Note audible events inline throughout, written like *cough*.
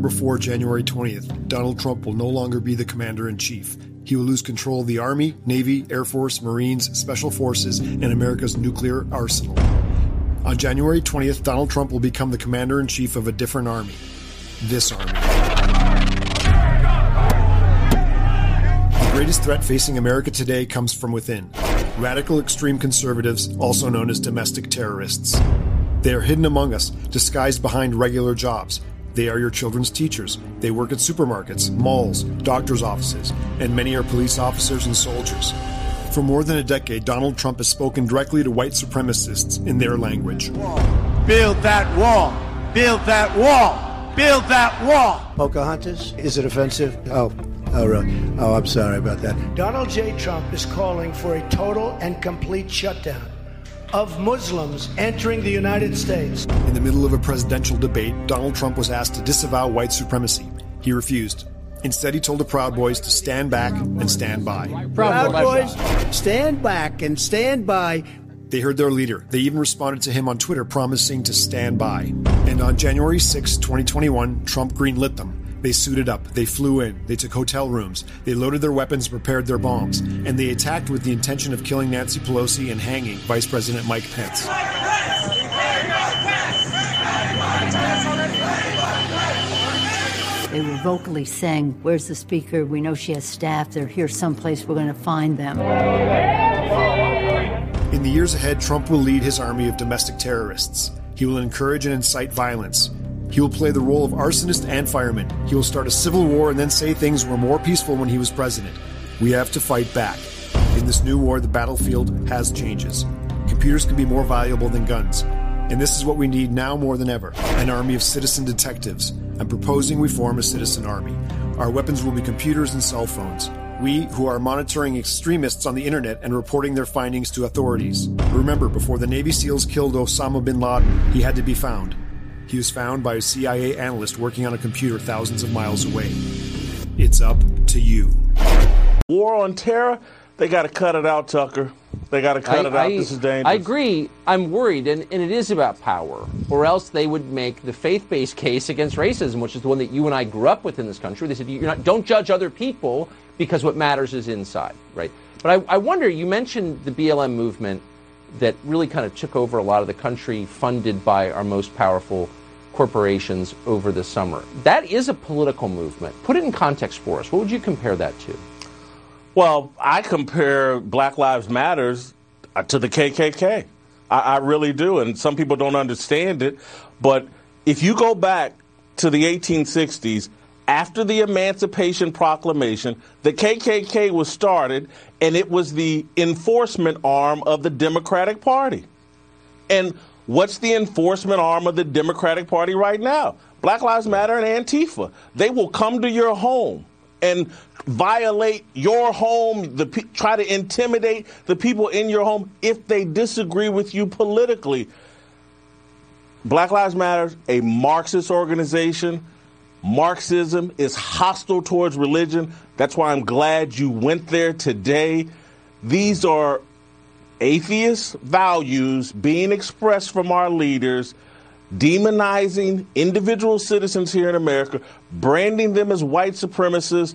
Before January 20th, Donald Trump will no longer be the commander in chief. He will lose control of the Army, Navy, Air Force, Marines, Special Forces, and America's nuclear arsenal. On January 20th, Donald Trump will become the commander in chief of a different army. This army. The greatest threat facing America today comes from within radical extreme conservatives, also known as domestic terrorists. They are hidden among us, disguised behind regular jobs. They are your children's teachers. They work at supermarkets, malls, doctors' offices, and many are police officers and soldiers. For more than a decade, Donald Trump has spoken directly to white supremacists in their language. Build that wall. Build that wall. Build that wall. Pocahontas? Is it offensive? Oh, oh, really? Oh, I'm sorry about that. Donald J. Trump is calling for a total and complete shutdown of Muslims entering the United States. In the middle of a presidential debate, Donald Trump was asked to disavow white supremacy. He refused. Instead, he told the Proud Boys to stand back and stand by. Proud Boys, stand back and stand by. They heard their leader. They even responded to him on Twitter promising to stand by. And on January 6, 2021, Trump greenlit them. They suited up, they flew in, they took hotel rooms, they loaded their weapons, prepared their bombs, and they attacked with the intention of killing Nancy Pelosi and hanging Vice President Mike Pence. They were vocally saying, Where's the speaker? We know she has staff. They're here someplace. We're going to find them. In the years ahead, Trump will lead his army of domestic terrorists. He will encourage and incite violence. He will play the role of arsonist and fireman. He will start a civil war and then say things were more peaceful when he was president. We have to fight back. In this new war, the battlefield has changes. Computers can be more valuable than guns. And this is what we need now more than ever an army of citizen detectives. I'm proposing we form a citizen army. Our weapons will be computers and cell phones. We, who are monitoring extremists on the internet and reporting their findings to authorities. Remember, before the Navy SEALs killed Osama bin Laden, he had to be found. He was found by a CIA analyst working on a computer thousands of miles away. It's up to you. War on terror, they got to cut it out, Tucker. They got to cut it out. this is dangerous. I agree. I'm worried, and, and it is about power, or else they would make the faith-based case against racism, which is the one that you and I grew up with in this country. They said you're not, don't judge other people because what matters is inside, right? But I, I wonder. You mentioned the BLM movement that really kind of took over a lot of the country, funded by our most powerful corporations over the summer. That is a political movement. Put it in context for us. What would you compare that to? Well, I compare Black Lives Matters uh, to the KKK. I, I really do, and some people don't understand it. But if you go back to the 1860s, after the Emancipation Proclamation, the KKK was started, and it was the enforcement arm of the Democratic Party. And what's the enforcement arm of the Democratic Party right now? Black Lives Matter and Antifa. They will come to your home and violate your home, the try to intimidate the people in your home if they disagree with you politically. Black Lives Matter, a Marxist organization. Marxism is hostile towards religion. That's why I'm glad you went there today. These are atheist values being expressed from our leaders, demonizing individual citizens here in America, branding them as white supremacists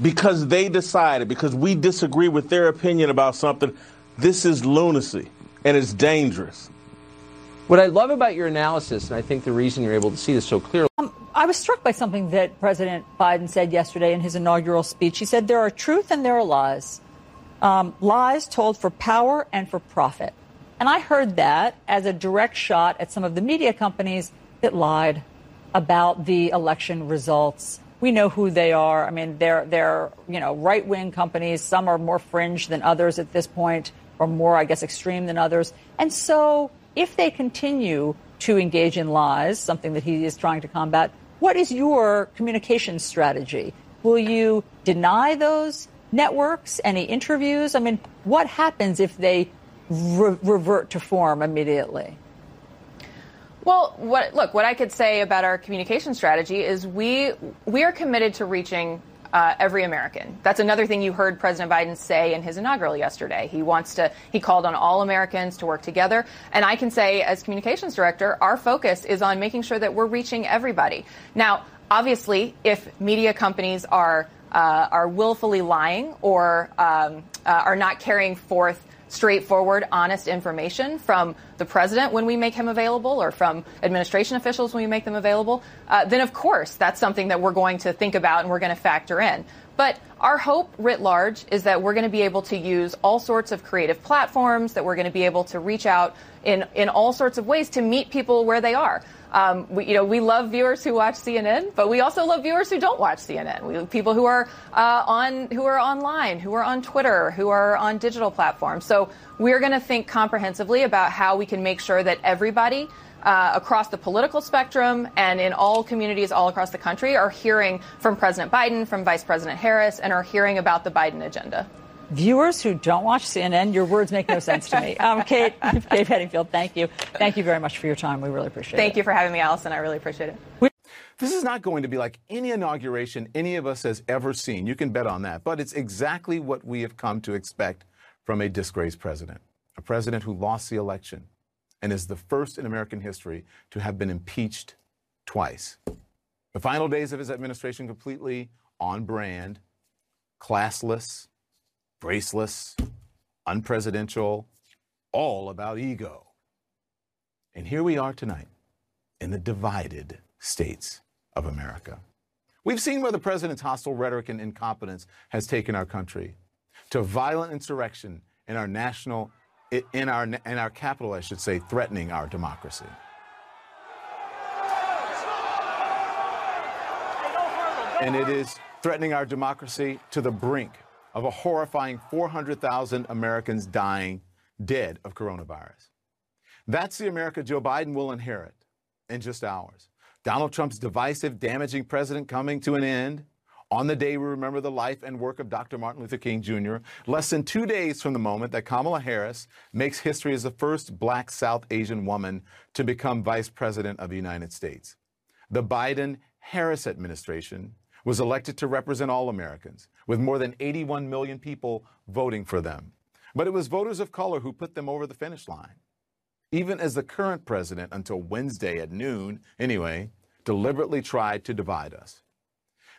because they decided, because we disagree with their opinion about something. This is lunacy and it's dangerous. What I love about your analysis, and I think the reason you're able to see this so clearly. Um, I was struck by something that President Biden said yesterday in his inaugural speech. He said there are truth and there are lies. Um, lies told for power and for profit. And I heard that as a direct shot at some of the media companies that lied about the election results. We know who they are. I mean, they're, they're you know, right wing companies. Some are more fringe than others at this point, or more, I guess, extreme than others. And so if they continue to engage in lies, something that he is trying to combat, what is your communication strategy? Will you deny those networks any interviews? I mean, what happens if they re- revert to form immediately? Well, what, look, what I could say about our communication strategy is we we are committed to reaching uh, every American. That's another thing you heard President Biden say in his inaugural yesterday. He wants to, he called on all Americans to work together. And I can say, as communications director, our focus is on making sure that we're reaching everybody. Now, obviously, if media companies are uh, are willfully lying or um, uh, are not carrying forth straightforward, honest information from the president when we make him available or from administration officials when we make them available, uh, then of course that's something that we're going to think about and we're going to factor in. But our hope writ large is that we're going to be able to use all sorts of creative platforms, that we're going to be able to reach out in, in all sorts of ways to meet people where they are. Um, we, you know, we love viewers who watch CNN, but we also love viewers who don't watch CNN. We people who are uh, on, who are online, who are on Twitter, who are on digital platforms. So we're going to think comprehensively about how we can make sure that everybody uh, across the political spectrum and in all communities all across the country are hearing from President Biden, from Vice President Harris, and are hearing about the Biden agenda viewers who don't watch CNN, your words make no sense to me. *laughs* Um, Kate, *laughs* Kate Bedingfield, thank you. Thank you very much for your time. We really appreciate thank it. Thank you for having me, Allison. I really appreciate it. This is not going to be like any inauguration any of us has ever seen. You can bet on that. But it's exactly what we have come to expect from a disgraced president. A president who lost the election and is the first in American history to have been impeached twice. The final days of his administration completely on brand, classless, graceless, unpresidential, all about ego. And here we are tonight in the divided states of America. We've seen where the president's hostile rhetoric and incompetence has taken our country to violent insurrection in our national, in our, in our capital, I should say, threatening our democracy. And it is threatening our democracy to the brink of a horrifying 400,000 Americans dying dead of coronavirus. That's the America Joe Biden will inherit in just hours. Donald Trump's divisive, damaging president coming to an end on the day we remember the life and work of Dr. Martin Luther King Jr., less than two days from the moment that Kamala Harris makes history as the first black South Asian woman to become vice president of the United States. The Biden Harris administration was elected to represent all Americans, with more than 81 million people voting for them. But it was voters of color who put them over the finish line. Even as the current president, until Wednesday at noon, anyway, deliberately tried to divide us.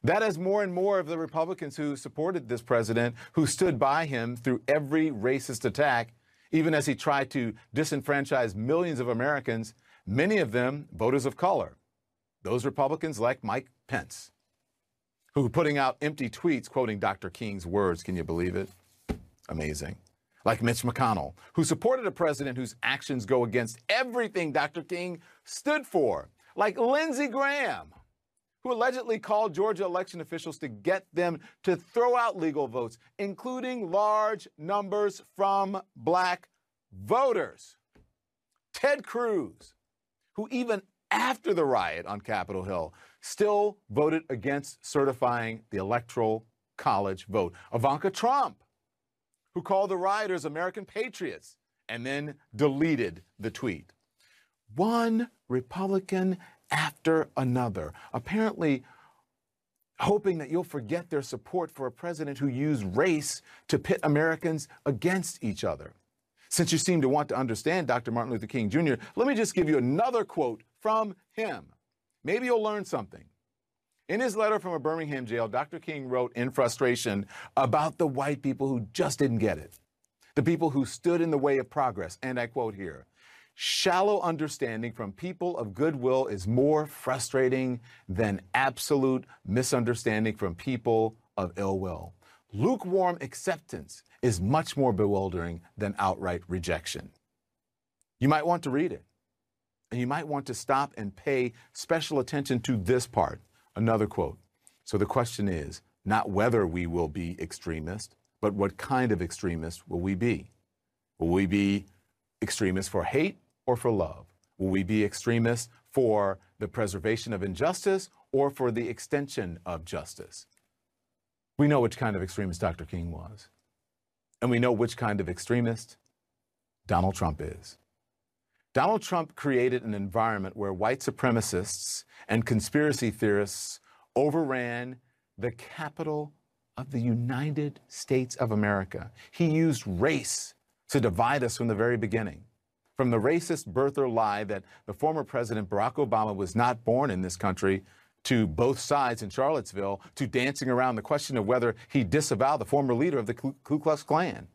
That as more and more of the Republicans who supported this president, who stood by him through every racist attack, even as he tried to disenfranchise millions of Americans, many of them voters of color. Those Republicans like Mike Pence, who putting out empty tweets quoting Dr. King's words. Can you believe it? Amazing. Like Mitch McConnell, who supported a president whose actions go against everything Dr. King stood for. Like Lindsey Graham, who allegedly called Georgia election officials to get them to throw out legal votes, including large numbers from black voters. Ted Cruz, who even after the riot on Capitol Hill still voted against certifying the Electoral College vote. Ivanka Trump, who called the rioters American patriots and then deleted the tweet. One Republican after another, apparently hoping that you'll forget their support for a president who used race to pit Americans against each other. Since you seem to want to understand Dr. Martin Luther King Jr., let me just give you another quote from him. Maybe you'll learn something. In his letter from a Birmingham jail, Dr. King wrote in frustration about the white people who just didn't get it, the people who stood in the way of progress. And I quote here Shallow understanding from people of goodwill is more frustrating than absolute misunderstanding from people of ill will. Lukewarm acceptance is much more bewildering than outright rejection. You might want to read it. And you might want to stop and pay special attention to this part. Another quote. So the question is not whether we will be extremists, but what kind of extremists will we be? Will we be extremists for hate or for love? Will we be extremists for the preservation of injustice or for the extension of justice? We know which kind of extremist Dr. King was. And we know which kind of extremist Donald Trump is. Donald Trump created an environment where white supremacists and conspiracy theorists overran the capital of the United States of America. He used race to divide us from the very beginning. From the racist birther lie that the former President Barack Obama was not born in this country to both sides in Charlottesville to dancing around the question of whether he disavowed the former leader of the Ku Klux Klan.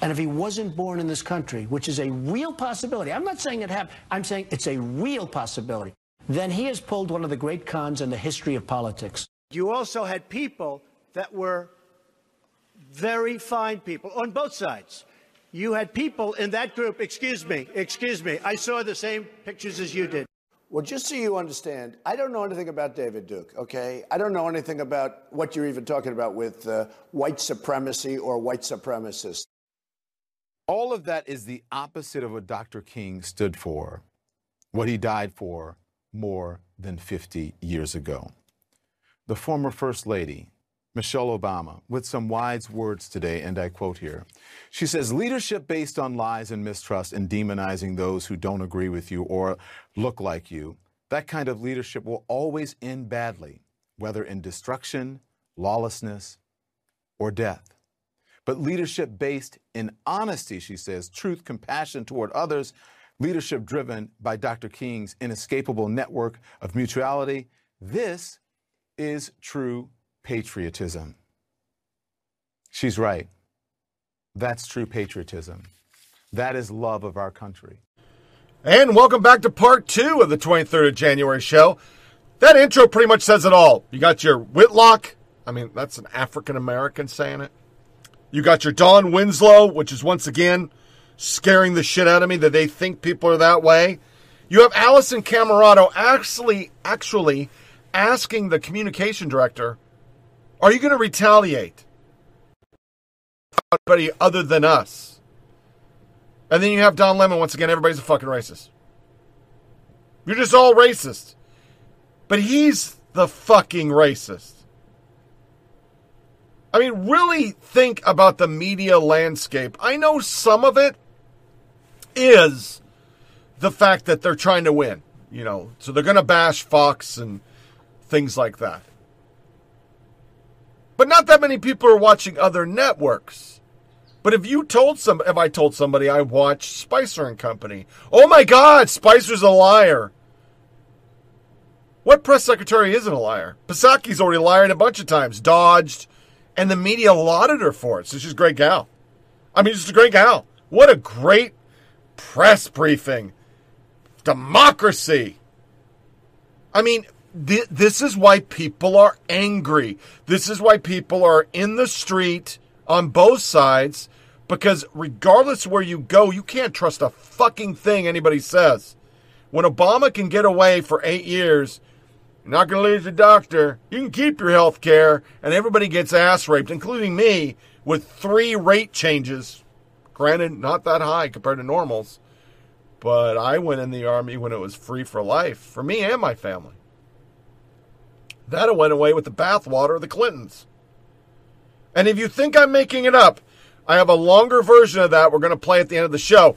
And if he wasn't born in this country, which is a real possibility, I'm not saying it happened, I'm saying it's a real possibility, then he has pulled one of the great cons in the history of politics. You also had people that were very fine people on both sides. You had people in that group, excuse me, excuse me, I saw the same pictures as you did. Well, just so you understand, I don't know anything about David Duke, okay? I don't know anything about what you're even talking about with uh, white supremacy or white supremacists. All of that is the opposite of what Dr. King stood for, what he died for more than 50 years ago. The former First Lady, Michelle Obama, with some wise words today, and I quote here. She says, Leadership based on lies and mistrust and demonizing those who don't agree with you or look like you, that kind of leadership will always end badly, whether in destruction, lawlessness, or death. But leadership based in honesty, she says, truth, compassion toward others, leadership driven by Dr. King's inescapable network of mutuality, this is true patriotism. She's right. That's true patriotism. That is love of our country. And welcome back to part two of the 23rd of January show. That intro pretty much says it all. You got your Whitlock. I mean, that's an African American saying it. You got your Don Winslow, which is once again scaring the shit out of me that they think people are that way. You have Allison Camerota actually actually asking the communication director, "Are you going to retaliate?" Anybody other than us. And then you have Don Lemon once again. Everybody's a fucking racist. You're just all racist. But he's the fucking racist. I mean, really think about the media landscape. I know some of it is the fact that they're trying to win, you know, so they're going to bash Fox and things like that. But not that many people are watching other networks. But if you told some, if I told somebody I watch Spicer and Company, oh my God, Spicer's a liar. What press secretary isn't a liar? Psaki's already lied a bunch of times, dodged, and the media lauded her for it. So she's a great gal. I mean, she's a great gal. What a great press briefing. Democracy. I mean, th- this is why people are angry. This is why people are in the street on both sides because regardless where you go, you can't trust a fucking thing anybody says. When Obama can get away for eight years, you're not going to lose a doctor. You can keep your health care, and everybody gets ass raped, including me, with three rate changes. Granted, not that high compared to normals, but I went in the Army when it was free for life, for me and my family. That went away with the bathwater of the Clintons. And if you think I'm making it up, I have a longer version of that we're going to play at the end of the show.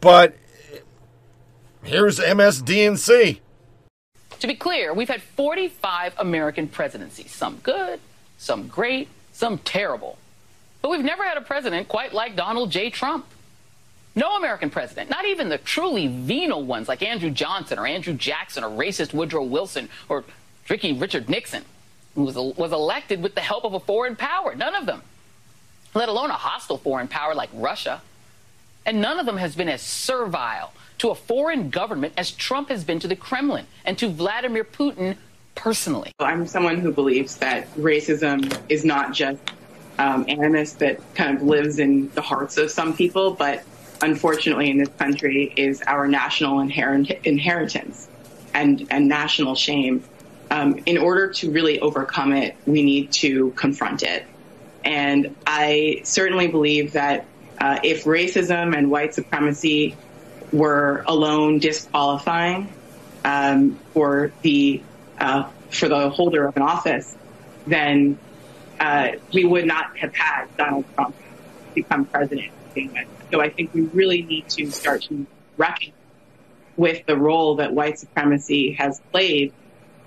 But here's MSDNC. To be clear, we've had 45 American presidencies, some good, some great, some terrible. But we've never had a president quite like Donald J. Trump. No American president, not even the truly venal ones like Andrew Johnson or Andrew Jackson or racist Woodrow Wilson or tricky Richard Nixon, was, was elected with the help of a foreign power. None of them, let alone a hostile foreign power like Russia. And none of them has been as servile to a foreign government as Trump has been to the Kremlin and to Vladimir Putin personally. I'm someone who believes that racism is not just um, animus that kind of lives in the hearts of some people, but unfortunately in this country is our national inherent, inheritance and, and national shame. Um, in order to really overcome it, we need to confront it. And I certainly believe that uh, if racism and white supremacy were alone disqualifying um, for the uh, for the holder of an office, then uh, we would not have had Donald Trump become president. So I think we really need to start to reckon with the role that white supremacy has played,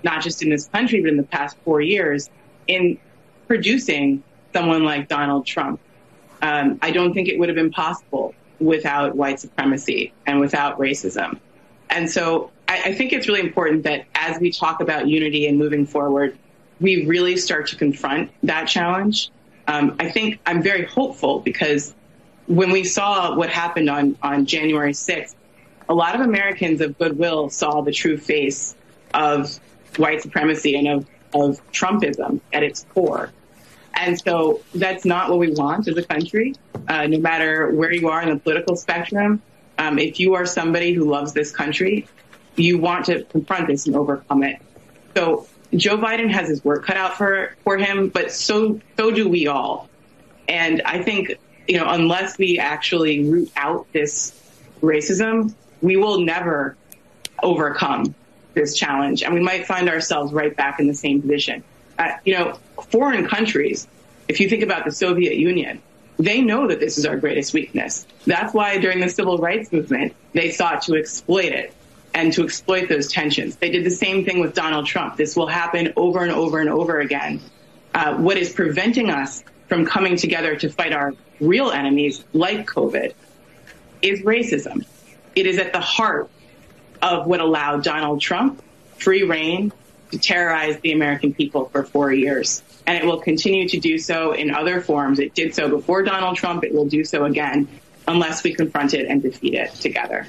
not just in this country, but in the past four years, in producing someone like Donald Trump. Um, I don't think it would have been possible without white supremacy and without racism. And so I, I think it's really important that as we talk about unity and moving forward, we really start to confront that challenge. Um, I think I'm very hopeful because when we saw what happened on, on January 6th, a lot of Americans of goodwill saw the true face of white supremacy and of, of Trumpism at its core. And so that's not what we want as a country. Uh, no matter where you are in the political spectrum, um, if you are somebody who loves this country, you want to confront this and overcome it. So Joe Biden has his work cut out for, for him, but so, so do we all. And I think, you know, unless we actually root out this racism, we will never overcome this challenge. And we might find ourselves right back in the same position. Uh, you know, foreign countries, if you think about the Soviet Union, they know that this is our greatest weakness. That's why during the civil rights movement, they sought to exploit it and to exploit those tensions. They did the same thing with Donald Trump. This will happen over and over and over again. Uh, what is preventing us from coming together to fight our real enemies, like COVID, is racism. It is at the heart of what allowed Donald Trump free rein to terrorize the American people for four years. And it will continue to do so in other forms. It did so before Donald Trump. It will do so again unless we confront it and defeat it together.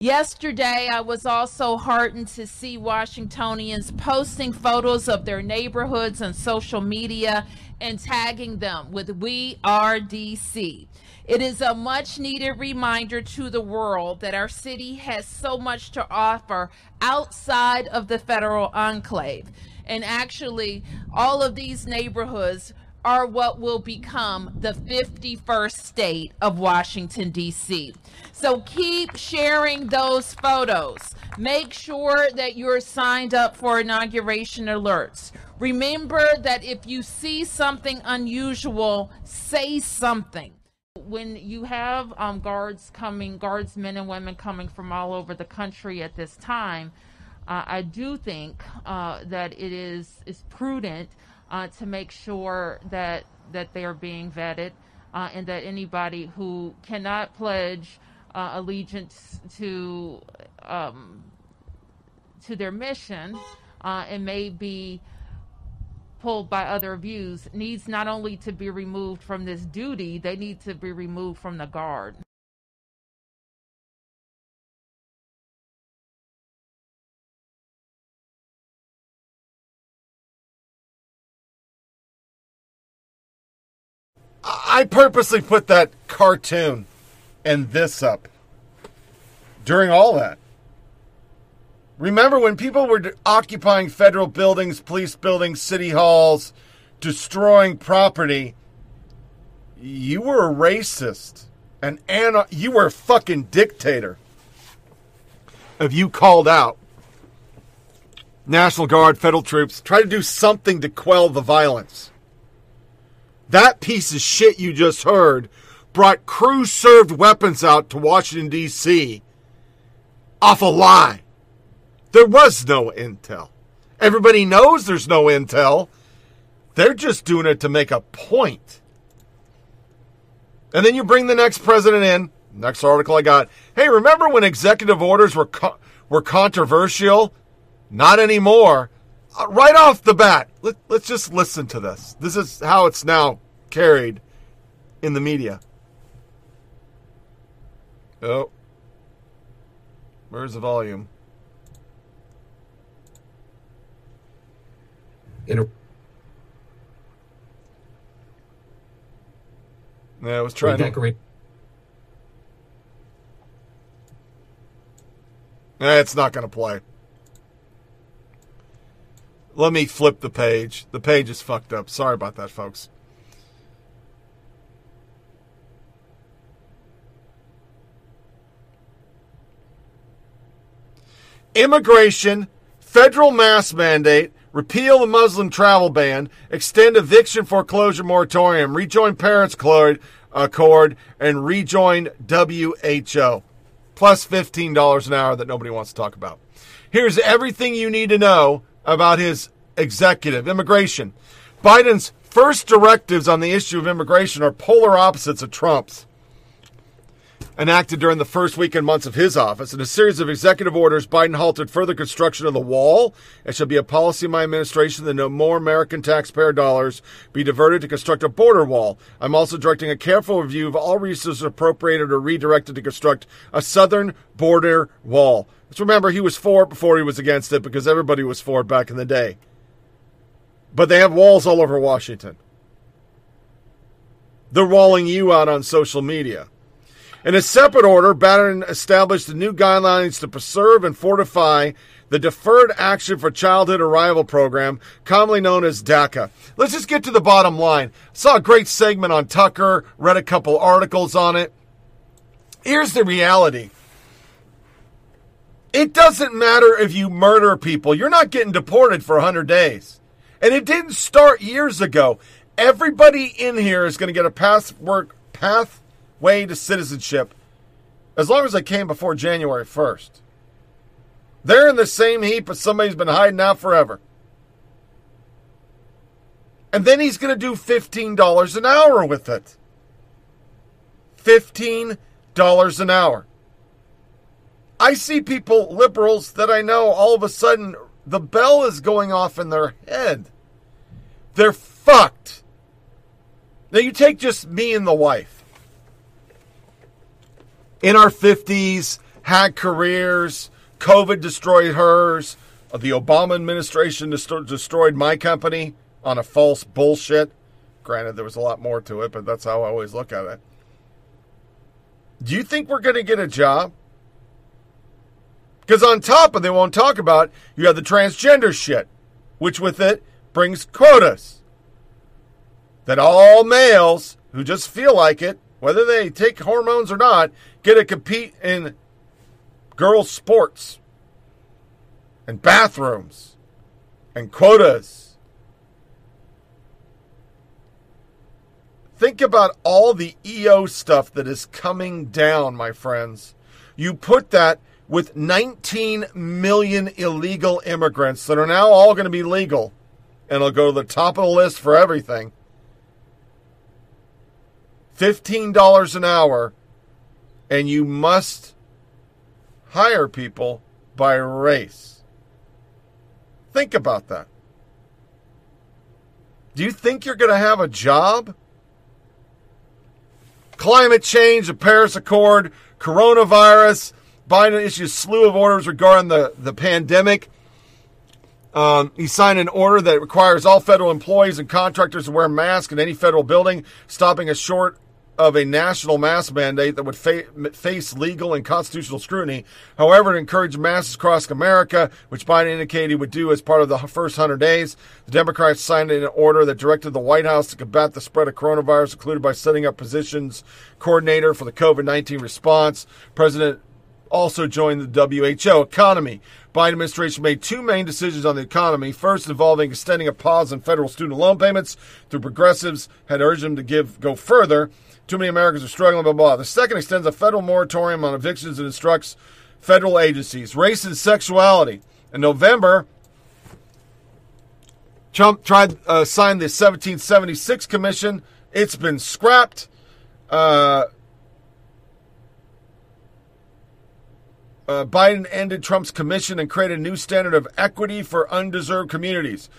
Yesterday, I was also heartened to see Washingtonians posting photos of their neighborhoods on social media and tagging them with We Are DC. It is a much needed reminder to the world that our city has so much to offer outside of the federal enclave. And actually, all of these neighborhoods are what will become the 51st state of Washington, D.C. So keep sharing those photos. Make sure that you're signed up for inauguration alerts. Remember that if you see something unusual, say something when you have um, guards coming, guardsmen and women coming from all over the country at this time, uh, I do think uh, that it is is prudent uh, to make sure that that they are being vetted, uh, and that anybody who cannot pledge uh, allegiance to um, to their mission uh, and may be pulled by other views needs not only to be removed from this duty, they need to be removed from the guard. I purposely put that cartoon and this up during all that. Remember when people were occupying federal buildings, police buildings, city halls, destroying property? You were a racist. An ana- you were a fucking dictator. If you called out National Guard, federal troops, try to do something to quell the violence. That piece of shit you just heard brought crew served weapons out to Washington, D.C. off a lie. There was no intel. Everybody knows there's no intel. They're just doing it to make a point. And then you bring the next president in. Next article I got. Hey, remember when executive orders were co- were controversial? Not anymore. Uh, right off the bat, let, let's just listen to this. This is how it's now carried in the media. Oh. Where's the volume? In Yeah, I was trying to. great. Eh, it's not going to play. Let me flip the page. The page is fucked up. Sorry about that, folks. Immigration, federal mask mandate, repeal the Muslim travel ban, extend eviction foreclosure moratorium, rejoin Paris Accord, uh, Accord and rejoin WHO. Plus $15 an hour that nobody wants to talk about. Here's everything you need to know about his executive immigration. Biden's first directives on the issue of immigration are polar opposites of Trump's enacted during the first week and months of his office. In a series of executive orders, Biden halted further construction of the wall. It shall be a policy of my administration that no more American taxpayer dollars be diverted to construct a border wall. I'm also directing a careful review of all resources appropriated or redirected to construct a southern border wall. Let's remember he was for it before he was against it because everybody was for it back in the day. But they have walls all over Washington. They're walling you out on social media. In a separate order, Biden established the new guidelines to preserve and fortify the Deferred Action for Childhood Arrival Program, commonly known as DACA. Let's just get to the bottom line. Saw a great segment on Tucker, read a couple articles on it. Here's the reality. It doesn't matter if you murder people. You're not getting deported for 100 days. And it didn't start years ago. Everybody in here is going to get a password path way to citizenship as long as they came before January 1st. They're in the same heap as somebody's been hiding out forever. And then he's going to do $15 an hour with it. $15 an hour. I see people, liberals that I know, all of a sudden the bell is going off in their head. They're fucked. Now you take just me and the wife. In our 50s, had careers, COVID destroyed hers, uh, the Obama administration dest- destroyed my company on a false bullshit. Granted, there was a lot more to it, but that's how I always look at it. Do you think we're going to get a job? Because on top of they won't talk about, you have the transgender shit, which with it brings quotas. That all males who just feel like it, whether they take hormones or not, get to compete in girls' sports and bathrooms and quotas. Think about all the EO stuff that is coming down, my friends. You put that with 19 million illegal immigrants that are now all going to be legal, and it'll go to the top of the list for everything. $15 an hour, and you must hire people by race. Think about that. Do you think you're going to have a job? Climate change, the Paris Accord, coronavirus, Biden issues slew of orders regarding the, the pandemic. Um, he signed an order that requires all federal employees and contractors to wear masks in any federal building, stopping a short of a national mask mandate that would fa- face legal and constitutional scrutiny. However, it encouraged masks across America, which Biden indicated he would do as part of the first 100 days. The Democrats signed an order that directed the White House to combat the spread of coronavirus, included by setting up positions coordinator for the COVID 19 response. President also joined the WHO economy. Biden administration made two main decisions on the economy. First, involving extending a pause on federal student loan payments. The progressives had urged him to give go further. Too many Americans are struggling, blah, blah. The second extends a federal moratorium on evictions and instructs federal agencies. Race and sexuality. In November, Trump tried uh, signed the 1776 Commission. It's been scrapped. Uh, uh, Biden ended Trump's commission and created a new standard of equity for undeserved communities.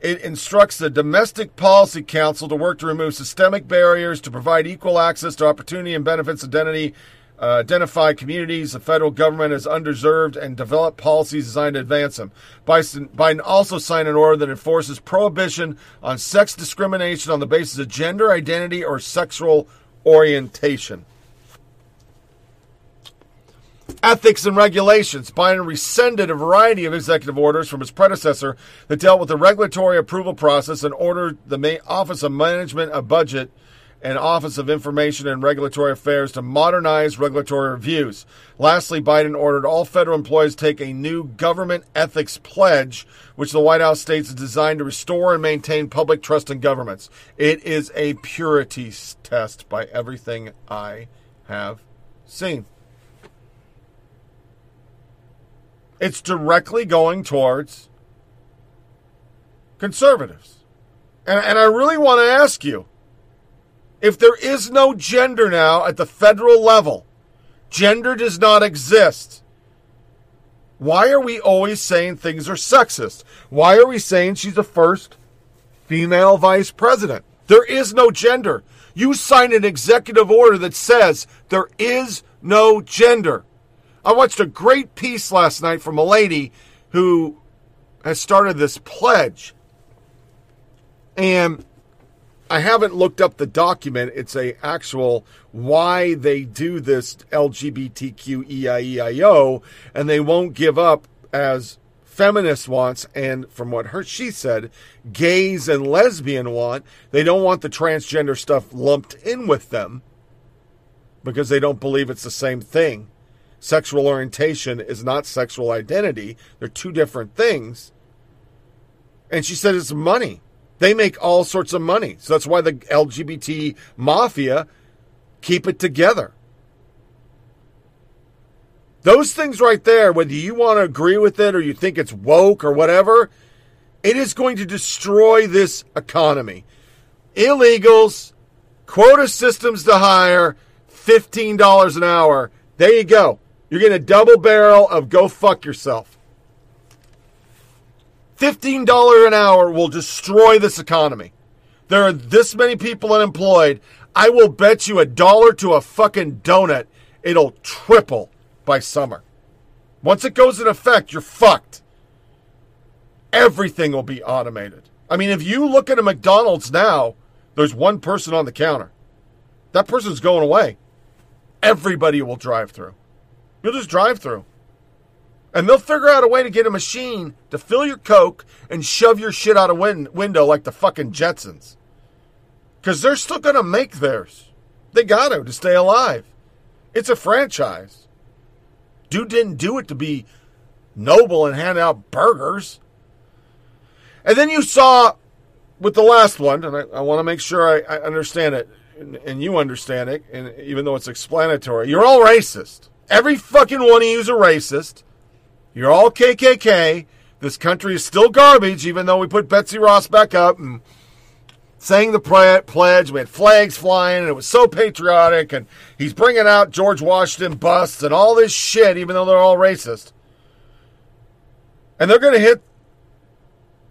It instructs the Domestic Policy Council to work to remove systemic barriers to provide equal access to opportunity and benefits identity uh, identify communities the federal government has underserved and develop policies designed to advance them. Biden, Biden also signed an order that enforces prohibition on sex discrimination on the basis of gender identity or sexual orientation. Ethics and regulations. Biden rescinded a variety of executive orders from his predecessor that dealt with the regulatory approval process and ordered the Office of Management of Budget and Office of Information and Regulatory Affairs to modernize regulatory reviews. Lastly, Biden ordered all federal employees take a new government ethics pledge, which the White House states is designed to restore and maintain public trust in governments. It is a purity test by everything I have seen. It's directly going towards conservatives. And, and I really want to ask you if there is no gender now at the federal level, gender does not exist. Why are we always saying things are sexist? Why are we saying she's the first female vice president? There is no gender. You sign an executive order that says there is no gender. I watched a great piece last night from a lady who has started this pledge. And I haven't looked up the document. It's a actual why they do this LGBTQEIEIO, and they won't give up as feminist wants, and from what her she said, gays and lesbian want. They don't want the transgender stuff lumped in with them because they don't believe it's the same thing. Sexual orientation is not sexual identity; they're two different things. And she said it's money. They make all sorts of money. So that's why the LGBT mafia keep it together. Those things right there, whether you want to agree with it or you think it's woke or whatever, it is going to destroy this economy. Illegals, quota systems to hire, $15 an hour. There you go. You're getting a double barrel of go fuck yourself. $15 an hour will destroy this economy. There are this many people unemployed. I will bet you a dollar to a fucking donut it'll triple by summer. Once it goes in effect, you're fucked. Everything will be automated. I mean, if you look at a McDonald's now, there's one person on the counter. That person's going away. Everybody will drive through. You'll just drive through. And they'll figure out a way to get a machine to fill your Coke and shove your shit out a win- window like the fucking Jetsons. Because they're still going to make theirs. They got to to stay alive. It's a franchise. Dude didn't do it to be noble and hand out burgers. And then you saw with the last one, and I, I want to make sure I, I understand it, and, and, you understand it, and even though it's explanatory, you're all racist. Every fucking one of you is a racist. You're all KKK. This country is still garbage, even though we put Betsy Ross back up and sang the pledge. We had flags flying, and it was so patriotic. And he's bringing out George Washington busts and all this shit, even though they're all racist. And they're going to hit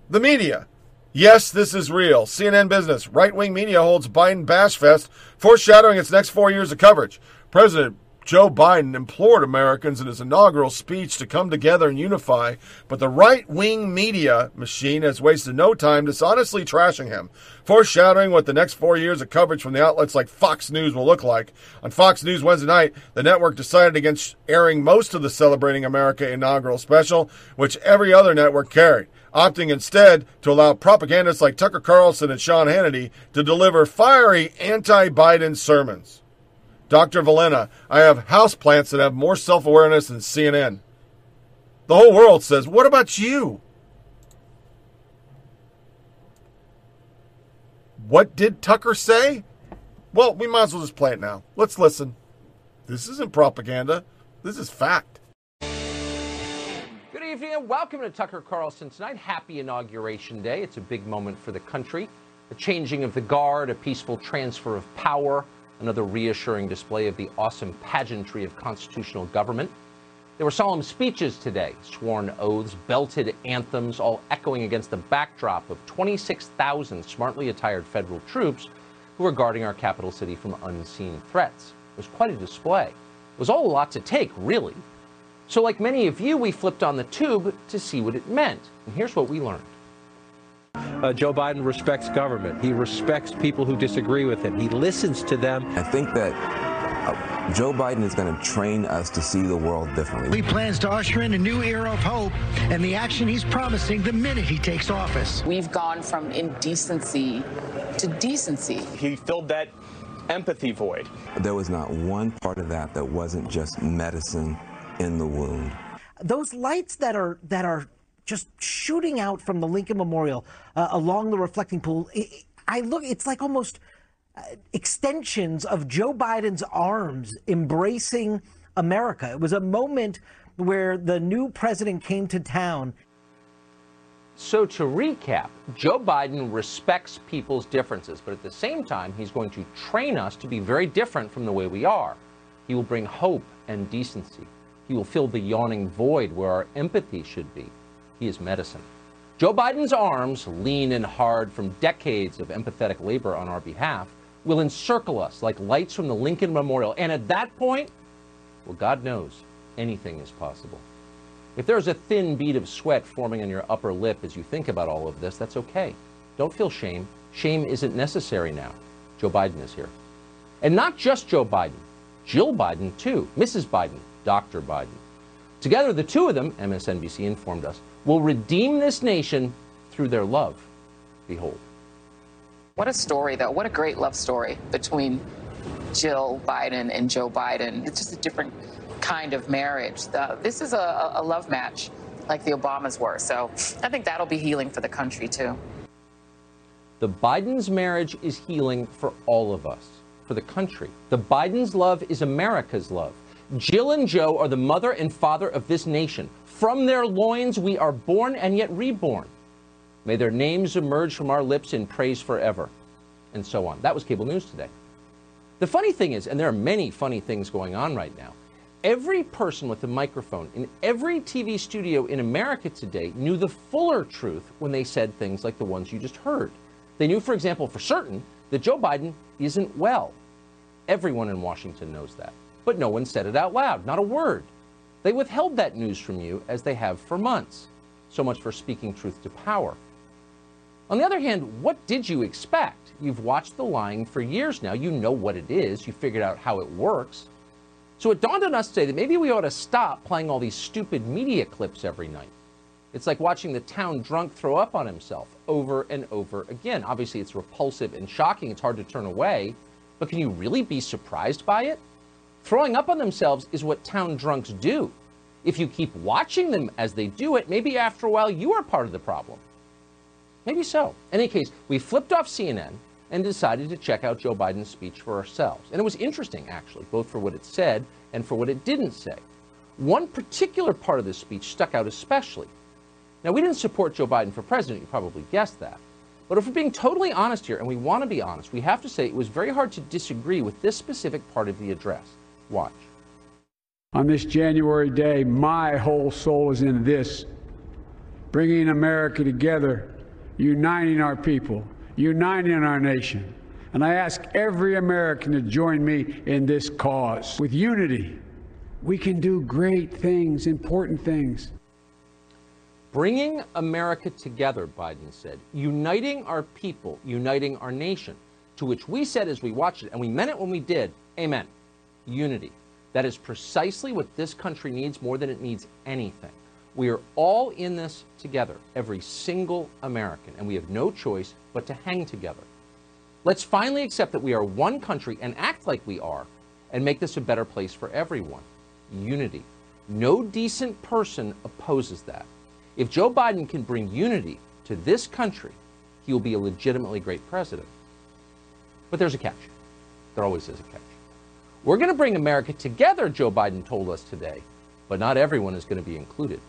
the media. Yes, this is real. CNN Business. Right wing media holds Biden Bash Fest, foreshadowing its next four years of coverage. President Joe Biden implored Americans in his inaugural speech to come together and unify, but the right wing media machine has wasted no time dishonestly trashing him, foreshadowing what the next four years of coverage from the outlets like Fox News will look like. On Fox News Wednesday night, the network decided against airing most of the Celebrating America inaugural special, which every other network carried opting instead to allow propagandists like Tucker Carlson and Sean Hannity to deliver fiery anti Biden sermons. Dr. Valena, I have houseplants that have more self awareness than CNN. The whole world says, What about you? What did Tucker say? Well, we might as well just play it now. Let's listen. This isn't propaganda, this is fact. Good evening and welcome to Tucker Carlson tonight. Happy Inauguration Day. It's a big moment for the country. A changing of the guard, a peaceful transfer of power another reassuring display of the awesome pageantry of constitutional government. There were solemn speeches today, sworn oaths, belted anthems, all echoing against the backdrop of 26,000 smartly attired federal troops who were guarding our capital city from unseen threats. It was quite a display. It was all a lot to take, really. So, like many of you, we flipped on the tube to see what it meant. And here's what we learned. Uh, Joe Biden respects government. He respects people who disagree with him. He listens to them. I think that uh, Joe Biden is going to train us to see the world differently. He plans to usher in a new era of hope and the action he's promising the minute he takes office. We've gone from indecency to decency. He filled that empathy void. There was not one part of that that wasn't just medicine in the wound. Those lights that are that are just shooting out from the Lincoln Memorial uh, along the reflecting pool. I look, it's like almost uh, extensions of Joe Biden's arms embracing America. It was a moment where the new president came to town. So, to recap, Joe Biden respects people's differences, but at the same time, he's going to train us to be very different from the way we are. He will bring hope and decency. He will fill the yawning void where our empathy should be. He is medicine. Joe Biden's arms, lean and hard from decades of empathetic labor on our behalf, will encircle us like lights from the Lincoln Memorial. And at that point, well, God knows, anything is possible. If there's a thin bead of sweat forming on your upper lip as you think about all of this, that's okay. Don't feel shame. Shame isn't necessary now. Joe Biden is here. And not just Joe Biden, Jill Biden, too, Mrs. Biden, Dr. Biden. Together, the two of them, MSNBC informed us, will redeem this nation through their love. Behold. What a story, though. What a great love story between Jill Biden and Joe Biden. It's just a different kind of marriage. The, this is a, a love match like the Obamas were. So I think that'll be healing for the country, too. The Biden's marriage is healing for all of us, for the country. The Biden's love is America's love. Jill and Joe are the mother and father of this nation. From their loins we are born and yet reborn. May their names emerge from our lips in praise forever. And so on. That was cable news today. The funny thing is, and there are many funny things going on right now, every person with a microphone in every TV studio in America today knew the fuller truth when they said things like the ones you just heard. They knew, for example, for certain, that Joe Biden isn't well. Everyone in Washington knows that but no one said it out loud, not a word. They withheld that news from you as they have for months. So much for speaking truth to power. On the other hand, what did you expect? You've watched the lying for years now. You know what it is. You figured out how it works. So it dawned on us today that maybe we ought to stop playing all these stupid media clips every night. It's like watching the town drunk throw up on himself over and over again. Obviously, it's repulsive and shocking. It's hard to turn away. But can you really be surprised by it? Throwing up on themselves is what town drunks do. If you keep watching them as they do it, maybe after a while you are part of the problem. Maybe so. In any case, we flipped off CNN and decided to check out Joe Biden's speech for ourselves. And it was interesting, actually, both for what it said and for what it didn't say. One particular part of this speech stuck out especially. Now, we didn't support Joe Biden for president, you probably guessed that. But if we're being totally honest here, and we want to be honest, we have to say it was very hard to disagree with this specific part of the address. Watch. On this January day, my whole soul is in this bringing America together, uniting our people, uniting our nation. And I ask every American to join me in this cause. With unity, we can do great things, important things. Bringing America together, Biden said, uniting our people, uniting our nation, to which we said as we watched it, and we meant it when we did, amen unity. That is precisely what this country needs more than it needs anything. We are all in this together, every single American, and we have no choice but to hang together. Let's finally accept that we are one country and act like we are and make this a better place for everyone. Unity. No decent person opposes that. If Joe Biden can bring unity to this country, he will be a legitimately great president. But there's a catch. There always is a catch. We're going to bring America together, Joe Biden told us today, but not everyone is going to be included.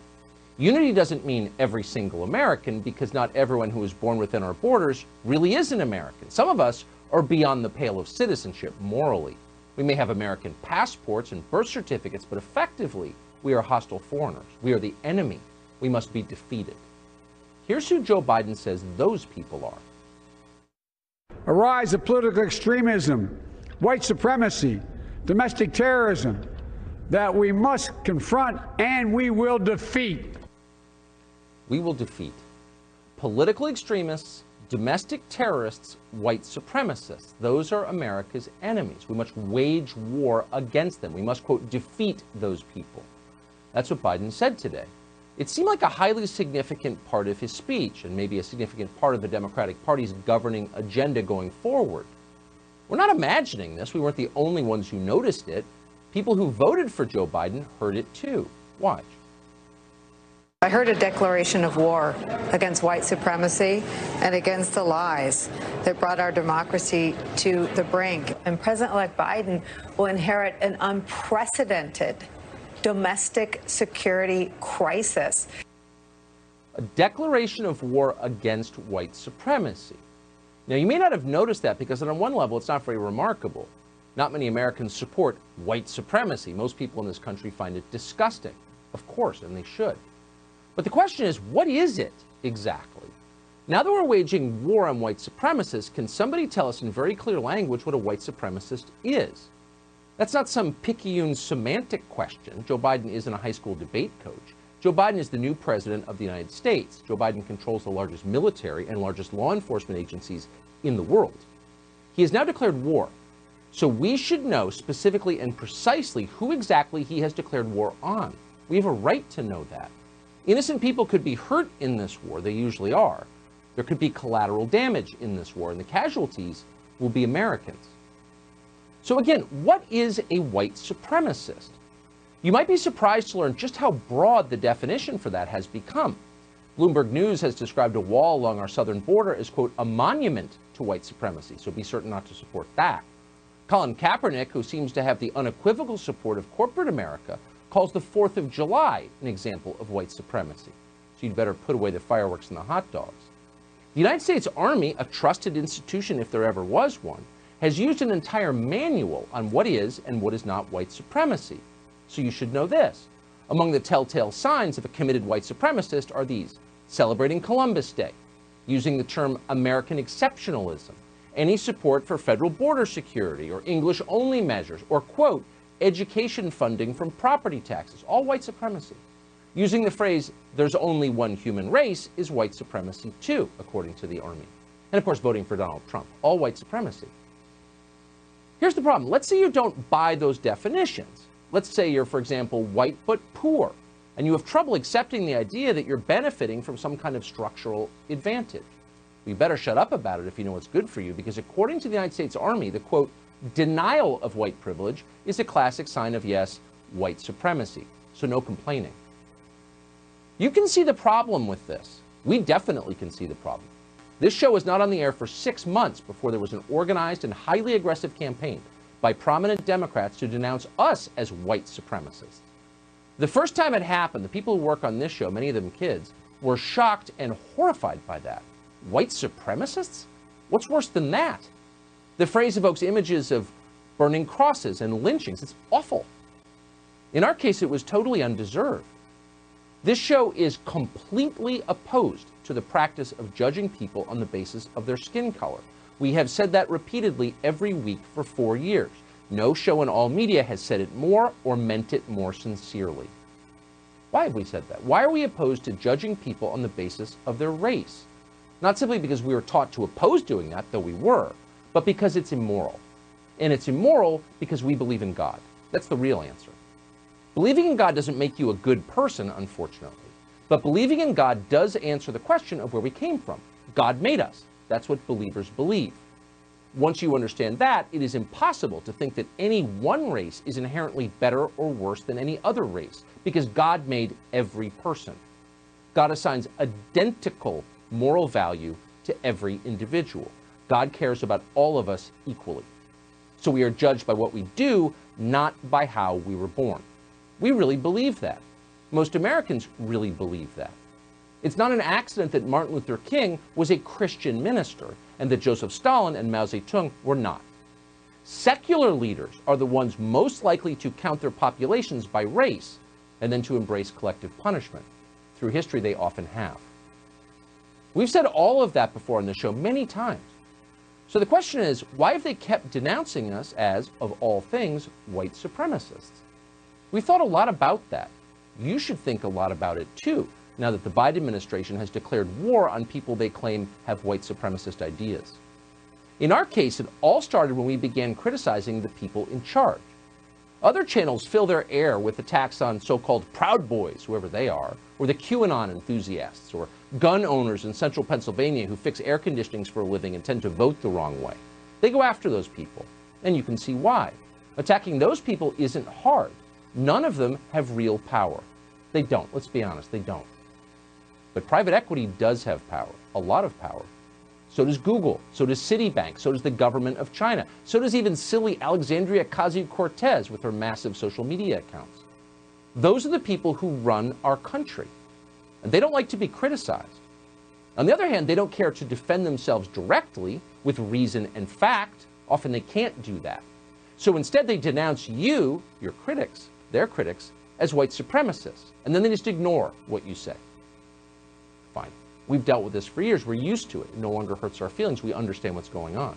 Unity doesn't mean every single American because not everyone who is born within our borders really is an American. Some of us are beyond the pale of citizenship morally. We may have American passports and birth certificates, but effectively, we are hostile foreigners. We are the enemy. We must be defeated. Here's who Joe Biden says those people are a rise of political extremism, white supremacy, domestic terrorism, that we must confront and we will defeat. We will defeat political extremists, domestic terrorists, white supremacists. Those are America's enemies. We must wage war against them. We must, quote, defeat those people. That's what Biden said today. It seemed like a highly significant part of his speech and maybe a significant part of the Democratic Party's governing agenda going forward. We're not imagining this. We weren't the only ones who noticed it. People who voted for Joe Biden heard it too. Watch. I heard a declaration of war against white supremacy and against the lies that brought our democracy to the brink. And President elect Biden will inherit an unprecedented domestic security crisis. A declaration of war against white supremacy. Now, you may not have noticed that because, on one level, it's not very remarkable. Not many Americans support white supremacy. Most people in this country find it disgusting. Of course, and they should. But the question is, what is it exactly? Now that we're waging war on white supremacists, can somebody tell us in very clear language what a white supremacist is? That's not some picayune semantic question. Joe Biden isn't a high school debate coach. Joe Biden is the new president of the United States. Joe Biden controls the largest military and largest law enforcement agencies in the world. He has now declared war. So we should know specifically and precisely who exactly he has declared war on. We have a right to know that. Innocent people could be hurt in this war, they usually are. There could be collateral damage in this war, and the casualties will be Americans. So, again, what is a white supremacist? You might be surprised to learn just how broad the definition for that has become. Bloomberg News has described a wall along our southern border as, quote, a monument to white supremacy, so be certain not to support that. Colin Kaepernick, who seems to have the unequivocal support of corporate America, calls the 4th of July an example of white supremacy. So you'd better put away the fireworks and the hot dogs. The United States Army, a trusted institution if there ever was one, has used an entire manual on what is and what is not white supremacy. So you should know this. Among the telltale signs of a committed white supremacist are these celebrating Columbus Day, using the term American exceptionalism, any support for federal border security or English only measures, or, quote, education funding from property taxes, all white supremacy. Using the phrase, there's only one human race, is white supremacy too, according to the Army. And of course, voting for Donald Trump, all white supremacy. Here's the problem. Let's say you don't buy those definitions. Let's say you're, for example, white but poor, and you have trouble accepting the idea that you're benefiting from some kind of structural advantage. We better shut up about it if you know what's good for you, because according to the United States Army, the quote, denial of white privilege is a classic sign of, yes, white supremacy. So no complaining. You can see the problem with this. We definitely can see the problem. This show was not on the air for six months before there was an organized and highly aggressive campaign by prominent Democrats to denounce us as white supremacists. The first time it happened, the people who work on this show, many of them kids, were shocked and horrified by that. White supremacists? What's worse than that? The phrase evokes images of burning crosses and lynchings. It's awful. In our case, it was totally undeserved. This show is completely opposed to the practice of judging people on the basis of their skin color. We have said that repeatedly every week for four years. No show in all media has said it more or meant it more sincerely. Why have we said that? Why are we opposed to judging people on the basis of their race? Not simply because we were taught to oppose doing that, though we were, but because it's immoral. And it's immoral because we believe in God. That's the real answer. Believing in God doesn't make you a good person, unfortunately. But believing in God does answer the question of where we came from. God made us. That's what believers believe. Once you understand that, it is impossible to think that any one race is inherently better or worse than any other race, because God made every person. God assigns identical moral value to every individual. God cares about all of us equally. So we are judged by what we do, not by how we were born. We really believe that. Most Americans really believe that. It's not an accident that Martin Luther King was a Christian minister and that Joseph Stalin and Mao Zedong were not. Secular leaders are the ones most likely to count their populations by race and then to embrace collective punishment. Through history, they often have. We've said all of that before on the show many times. So the question is, why have they kept denouncing us as, of all things, white supremacists? We thought a lot about that. You should think a lot about it too, now that the Biden administration has declared war on people they claim have white supremacist ideas. In our case, it all started when we began criticizing the people in charge. Other channels fill their air with attacks on so called Proud Boys, whoever they are, or the QAnon enthusiasts, or gun owners in central Pennsylvania who fix air conditionings for a living and tend to vote the wrong way. They go after those people, and you can see why. Attacking those people isn't hard. None of them have real power. They don't. Let's be honest, they don't. But private equity does have power, a lot of power. So does Google. So does Citibank. So does the government of China. So does even silly Alexandria Ocasio Cortez with her massive social media accounts. Those are the people who run our country. And they don't like to be criticized. On the other hand, they don't care to defend themselves directly with reason and fact. Often they can't do that. So instead, they denounce you, your critics, their critics, as white supremacists. And then they just ignore what you say. Fine. We've dealt with this for years. We're used to it. It no longer hurts our feelings. We understand what's going on.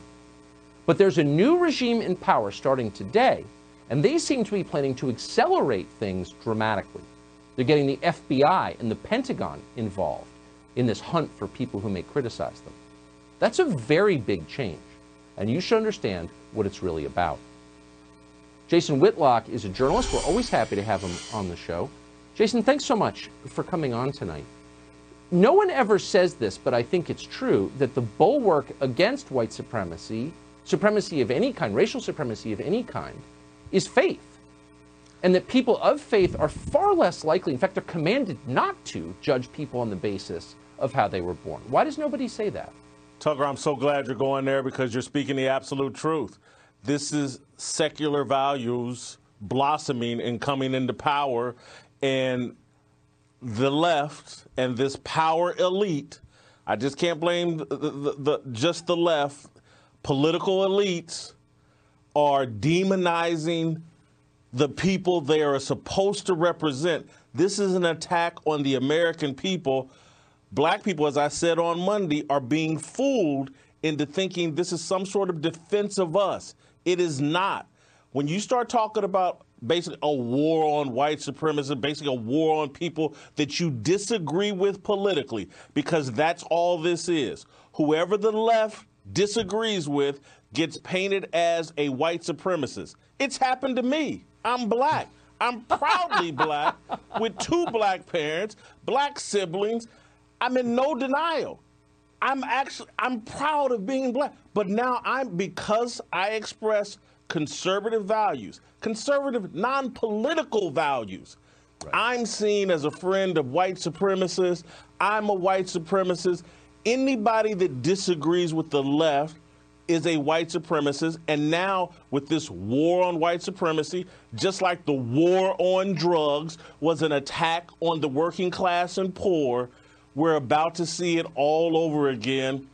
But there's a new regime in power starting today, and they seem to be planning to accelerate things dramatically. They're getting the FBI and the Pentagon involved in this hunt for people who may criticize them. That's a very big change, and you should understand what it's really about. Jason Whitlock is a journalist. We're always happy to have him on the show. Jason, thanks so much for coming on tonight. No one ever says this, but I think it's true that the bulwark against white supremacy, supremacy of any kind, racial supremacy of any kind, is faith. And that people of faith are far less likely, in fact, they're commanded not to judge people on the basis of how they were born. Why does nobody say that? Tucker, I'm so glad you're going there because you're speaking the absolute truth. This is secular values blossoming and coming into power. And the left and this power elite, I just can't blame the, the, the, just the left, political elites are demonizing the people they are supposed to represent. This is an attack on the American people. Black people, as I said on Monday, are being fooled into thinking this is some sort of defense of us. It is not. When you start talking about basically a war on white supremacy, basically a war on people that you disagree with politically, because that's all this is. Whoever the left disagrees with gets painted as a white supremacist. It's happened to me. I'm black. I'm proudly *laughs* black with two black parents, black siblings. I'm in no denial. I'm actually I'm proud of being black. But now I'm because I express conservative values, conservative non-political values. Right. I'm seen as a friend of white supremacists. I'm a white supremacist. Anybody that disagrees with the left is a white supremacist. And now, with this war on white supremacy, just like the war on drugs was an attack on the working class and poor, we're about to see it all over again.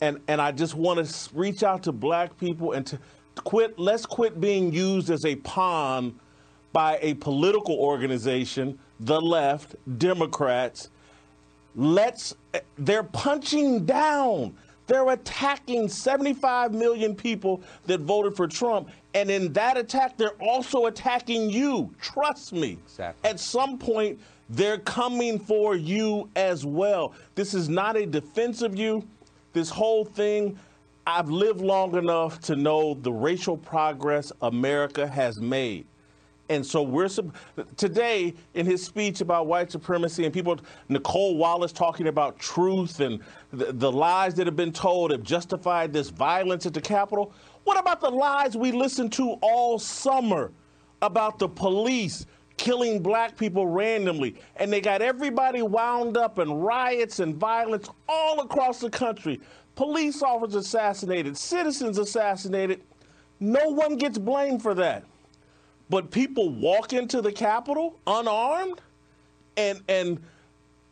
And, and I just want to reach out to black people and to quit, let's quit being used as a pawn by a political organization, the left, Democrats. Let's, they're punching down. They're attacking 75 million people that voted for Trump. And in that attack, they're also attacking you. Trust me. Exactly. At some point, they're coming for you as well. This is not a defense of you. This whole thing, I've lived long enough to know the racial progress America has made. And so we're today in his speech about white supremacy and people, Nicolle Wallace talking about truth and the, the, lies that have been told have justified this violence at the Capitol. What about the lies we listened to all summer about the police killing black people randomly? And they got everybody wound up in riots and violence all across the country. Police officers assassinated, citizens assassinated. No one gets blamed for that. But people walk into the Capitol unarmed, and and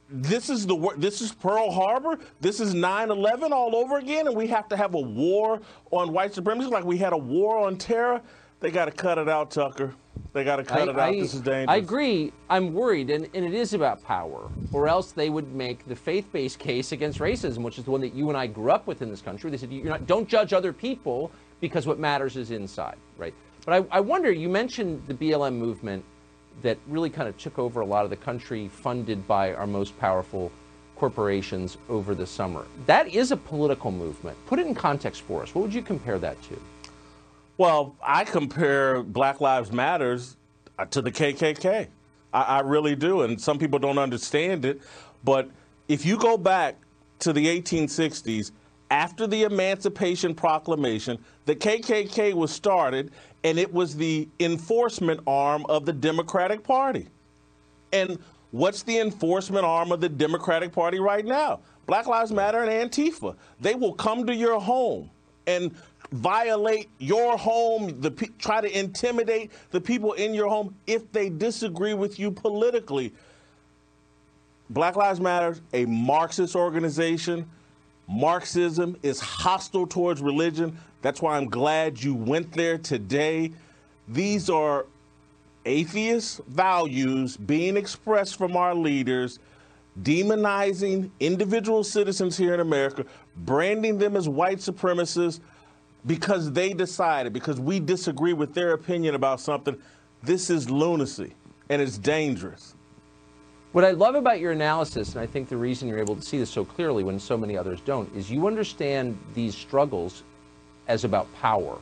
this is the this is Pearl Harbor. This is 9/11 all over again, and we have to have a war on white supremacy like we had a war on terror. They got to cut it out, Tucker. They got to cut I, it out. I, this is dangerous. I agree. I'm worried, and, and it is about power, or else they would make the faith-based case against racism, which is the one that you and I grew up with in this country. They said, "You're not, don't judge other people because what matters is inside." Right? But I, I wonder, you mentioned the BLM movement. that really kind of took over a lot of the country, funded by our most powerful corporations over the summer. That is a political movement. Put it in context for us. What would you compare that to? Well, I compare Black Lives Matters uh, to the KKK. I, I really do, and some people don't understand it. But if you go back to the 1860s, after the Emancipation Proclamation, the KKK was started, and it was the enforcement arm of the Democratic Party. And what's the enforcement arm of the Democratic Party right now? Black Lives Matter and Antifa. They will come to your home and violate your home, the try to intimidate the people in your home if they disagree with you politically. Black Lives Matter, a Marxist organization. Marxism is hostile towards religion. That's why I'm glad you went there today. These are atheist values being expressed from our leaders, demonizing individual citizens here in America, branding them as white supremacists because they decided, because we disagree with their opinion about something. This is lunacy and it's dangerous. What I love about your analysis, and I think the reason you're able to see this so clearly when so many others don't, is you understand these struggles as about power,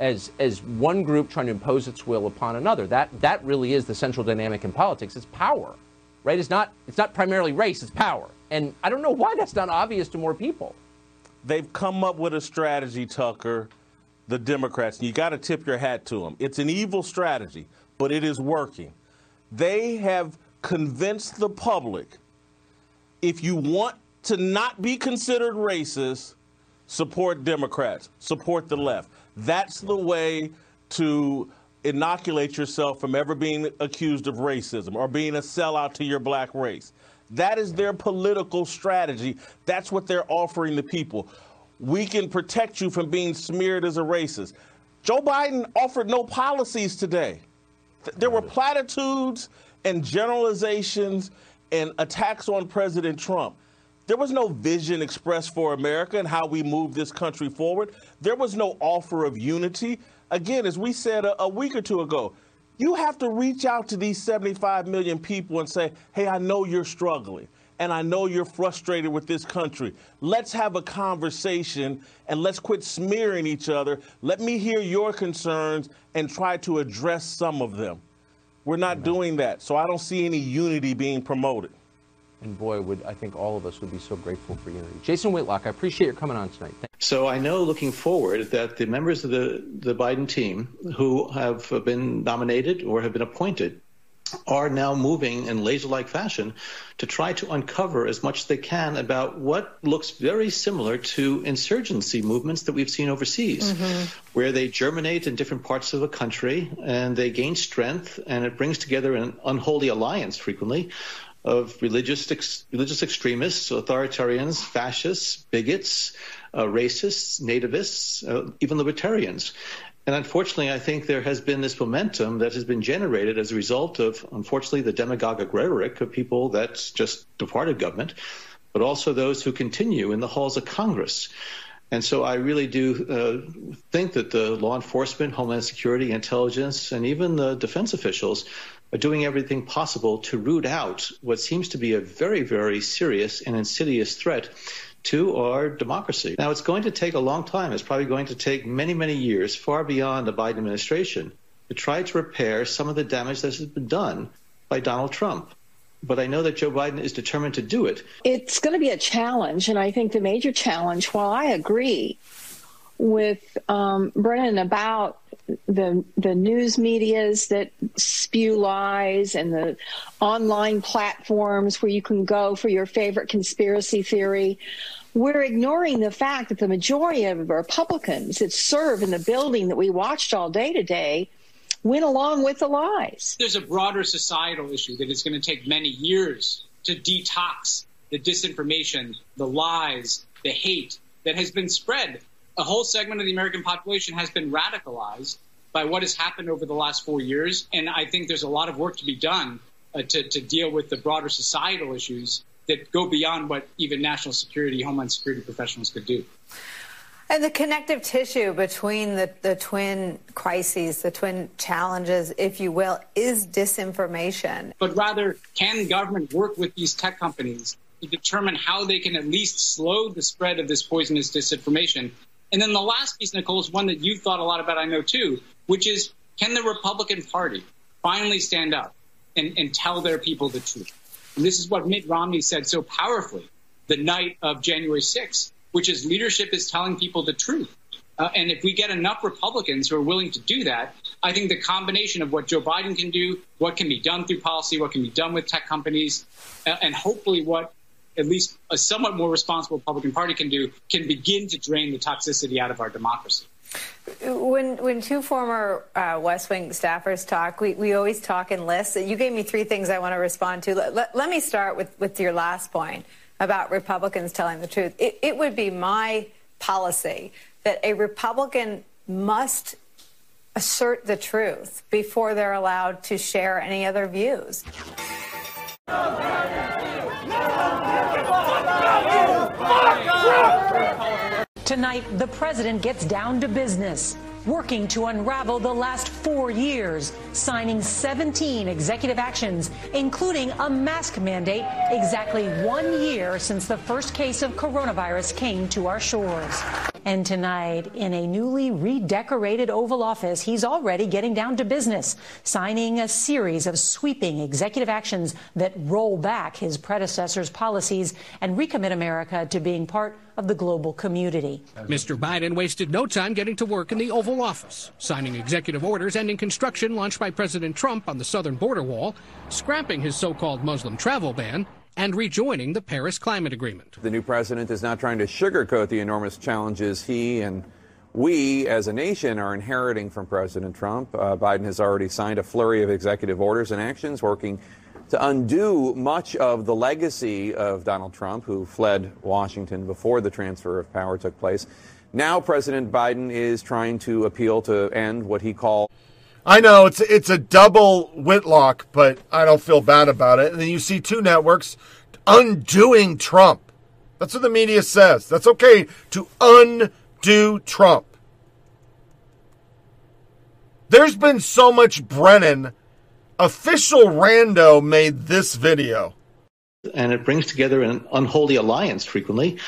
as as one group trying to impose its will upon another. That that really is the central dynamic in politics. It's power, right? It's not it's not primarily race. It's power, and I don't know why that's not obvious to more people. They've come up with a strategy, Tucker. The Democrats, and you got to tip your hat to them. It's an evil strategy, but it is working. They have convinced the public if you want to not be considered racist, support Democrats, support the left. That's the way to inoculate yourself from ever being accused of racism or being a sellout to your black race. That is their political strategy. That's what they're offering the people. We can protect you from being smeared as a racist. Joe Biden offered no policies today. There were platitudes and generalizations and attacks on President Trump. There was no vision expressed for America and how we move this country forward. There was no offer of unity. Again, as we said a, a, week or two ago, you have to reach out to these 75 million people and say, hey, I know you're struggling and I know you're frustrated with this country. Let's have a conversation and let's quit smearing each other. Let me hear your concerns and try to address some of them. We're not Amen. doing that. So I don't see any unity being promoted. And boy, would I think all of us would be so grateful for unity. Jason Whitlock, I appreciate your coming on tonight. So I know looking forward that the members of the, the Biden team who have been nominated or have been appointed are now moving in laser like fashion to try to uncover as much as they can about what looks very similar to insurgency movements that we've seen overseas, mm-hmm. where they germinate in different parts of a country and they gain strength, and it brings together an unholy alliance frequently of religious ex- religious extremists, authoritarians, fascists, bigots, uh, racists, nativists, uh, even libertarians. And unfortunately, I think there has been this momentum that has been generated as a result of, unfortunately, the demagogic rhetoric of people that just departed government, but also those who continue in the halls of Congress. And so I really do uh, think that the law enforcement, Homeland Security, intelligence, and even the defense officials doing everything possible to root out what seems to be a very, very serious and insidious threat to our democracy. Now, it's going to take a long time. It's probably going to take many, many years, far beyond the Biden administration, to try to repair some of the damage that has been done by Donald Trump. But I know that Joe Biden is determined to do it. It's going to be a challenge. And I think the major challenge, while I agree with um, Brennan about the the news medias that spew lies and the online platforms where you can go for your favorite conspiracy theory we're ignoring the fact that the majority of Republicans that serve in the building that we watched all day today went along with the lies. There's a broader societal issue that is going to take many years to detox the disinformation, the lies, the hate that has been spread a whole segment of the American population has been radicalized by what has happened over the last four years. And I think there's a lot of work to be done uh, to, to deal with the broader societal issues that go beyond what even national security, homeland security professionals could do. And the connective tissue between the, the twin crises, the twin challenges, if you will, is disinformation. But rather, can government work with these tech companies to determine how they can at least slow the spread of this poisonous disinformation? And then the last piece, Nicole, is one that you've thought a lot about, I know too, which is can the Republican Party finally stand up and, and tell their people the truth? And this is what Mitt Romney said so powerfully the night of January 6th, which is leadership is telling people the truth. Uh, and if we get enough Republicans who are willing to do that, I think the combination of what Joe Biden can do, what can be done through policy, what can be done with tech companies, uh, and hopefully what at least a somewhat more responsible Republican Party can do, can begin to drain the toxicity out of our democracy. When when two former uh, West Wing staffers talk, we, we always talk in lists. You gave me three things I want to respond to. Let, let, let me start with, with your last point about Republicans telling the truth. It, it would be my policy that a Republican must assert the truth before they're allowed to share any other views. Tonight, the president gets down to business, working to unravel the last four years, signing 17 executive actions, including a mask mandate exactly one year since the first case of coronavirus came to our shores. And tonight, in a newly redecorated Oval Office, he's already getting down to business, signing a series of sweeping executive actions that roll back his predecessor's policies and recommit America to being part of the global community. Mr. Biden wasted no time getting to work in the Oval Office, signing executive orders ending construction launched by President Trump on the southern border wall, scrapping his so called Muslim travel ban, and rejoining the Paris Climate Agreement. The new president is not trying to sugarcoat the enormous challenges he and we as a nation are inheriting from President Trump. Uh, Biden has already signed a flurry of executive orders and actions working to undo much of the legacy of Donald Trump, who fled Washington before the transfer of power took place. Now, President Biden is trying to appeal to end what he called. I know it's it's a double Whitlock, but I don't feel bad about it. And then you see two networks undoing Trump. That's what the media says. That's okay to undo Trump. There's been so much Brennan. Official Rando made this video. And it brings together an unholy alliance frequently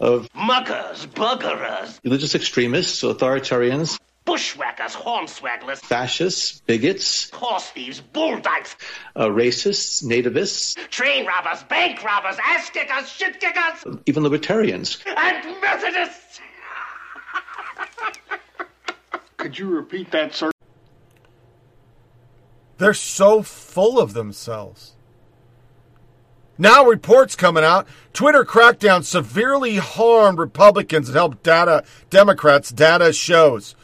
of muckers, buggerers, religious extremists, authoritarians, bushwhackers, hornswagglers, fascists, bigots, horse thieves, bull dykes, uh, racists, nativists, train robbers, bank robbers, ass kickers, shit kickers, even libertarians, and Methodists. Could you repeat that, sir? They're so full of themselves. Now, reports coming out Twitter crackdown severely harmed Republicans and helped data Democrats. Data shows.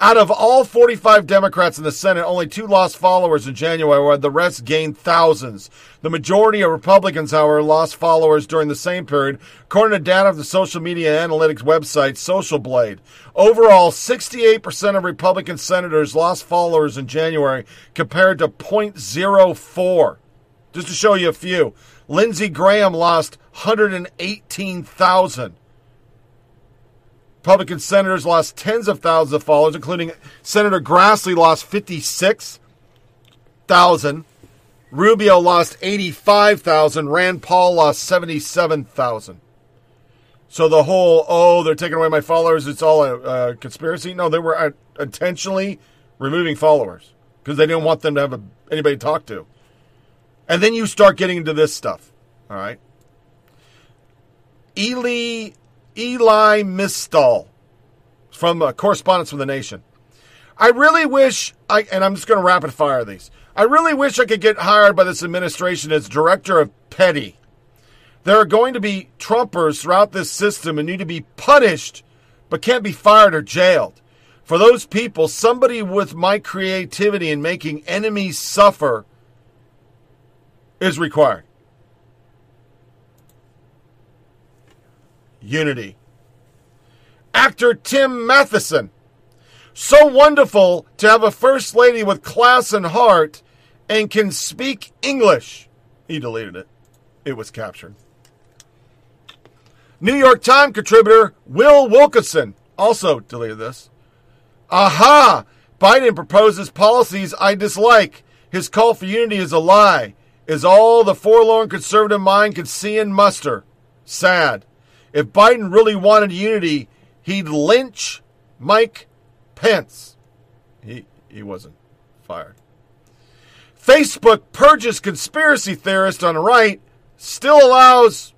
Out of all 45 Democrats in the Senate, only two lost followers in January, while the rest gained thousands. The majority of Republicans, however, lost followers during the same period, according to data of the social media analytics website Social Blade. Overall, 68% of Republican senators lost followers in January, compared to 0.04. Just to show you a few. Lindsey Graham lost 118,000. Republican senators lost tens of thousands of followers, including Senator Grassley lost 56,000. Rubio lost 85,000. Rand Paul lost 77,000. So the whole, oh, they're taking away my followers, it's all a, conspiracy. No, they were intentionally removing followers because they didn't want them to have a, anybody to talk to. And then you start getting into this stuff. All right. Eli Eli Mystal from uh, correspondence from the Nation. I really wish I, and I'm just going to rapid fire these. I really wish I could get hired by this administration as director of petty. There are going to be Trumpers throughout this system and need to be punished, but can't be fired or jailed. For those people, somebody with my creativity in making enemies suffer is required. Unity. Actor Tim Matheson. So wonderful to have a first lady with class and heart and can speak English. He deleted it. It was captured. New York Times contributor Will Wilkinson. also deleted this. Aha! Biden proposes policies I dislike. His call for unity is a lie. Is all the forlorn conservative mind can see and muster. Sad. If Biden really wanted unity, he'd lynch Mike Pence. He he wasn't fired. Facebook purges conspiracy theorist on the right, still allows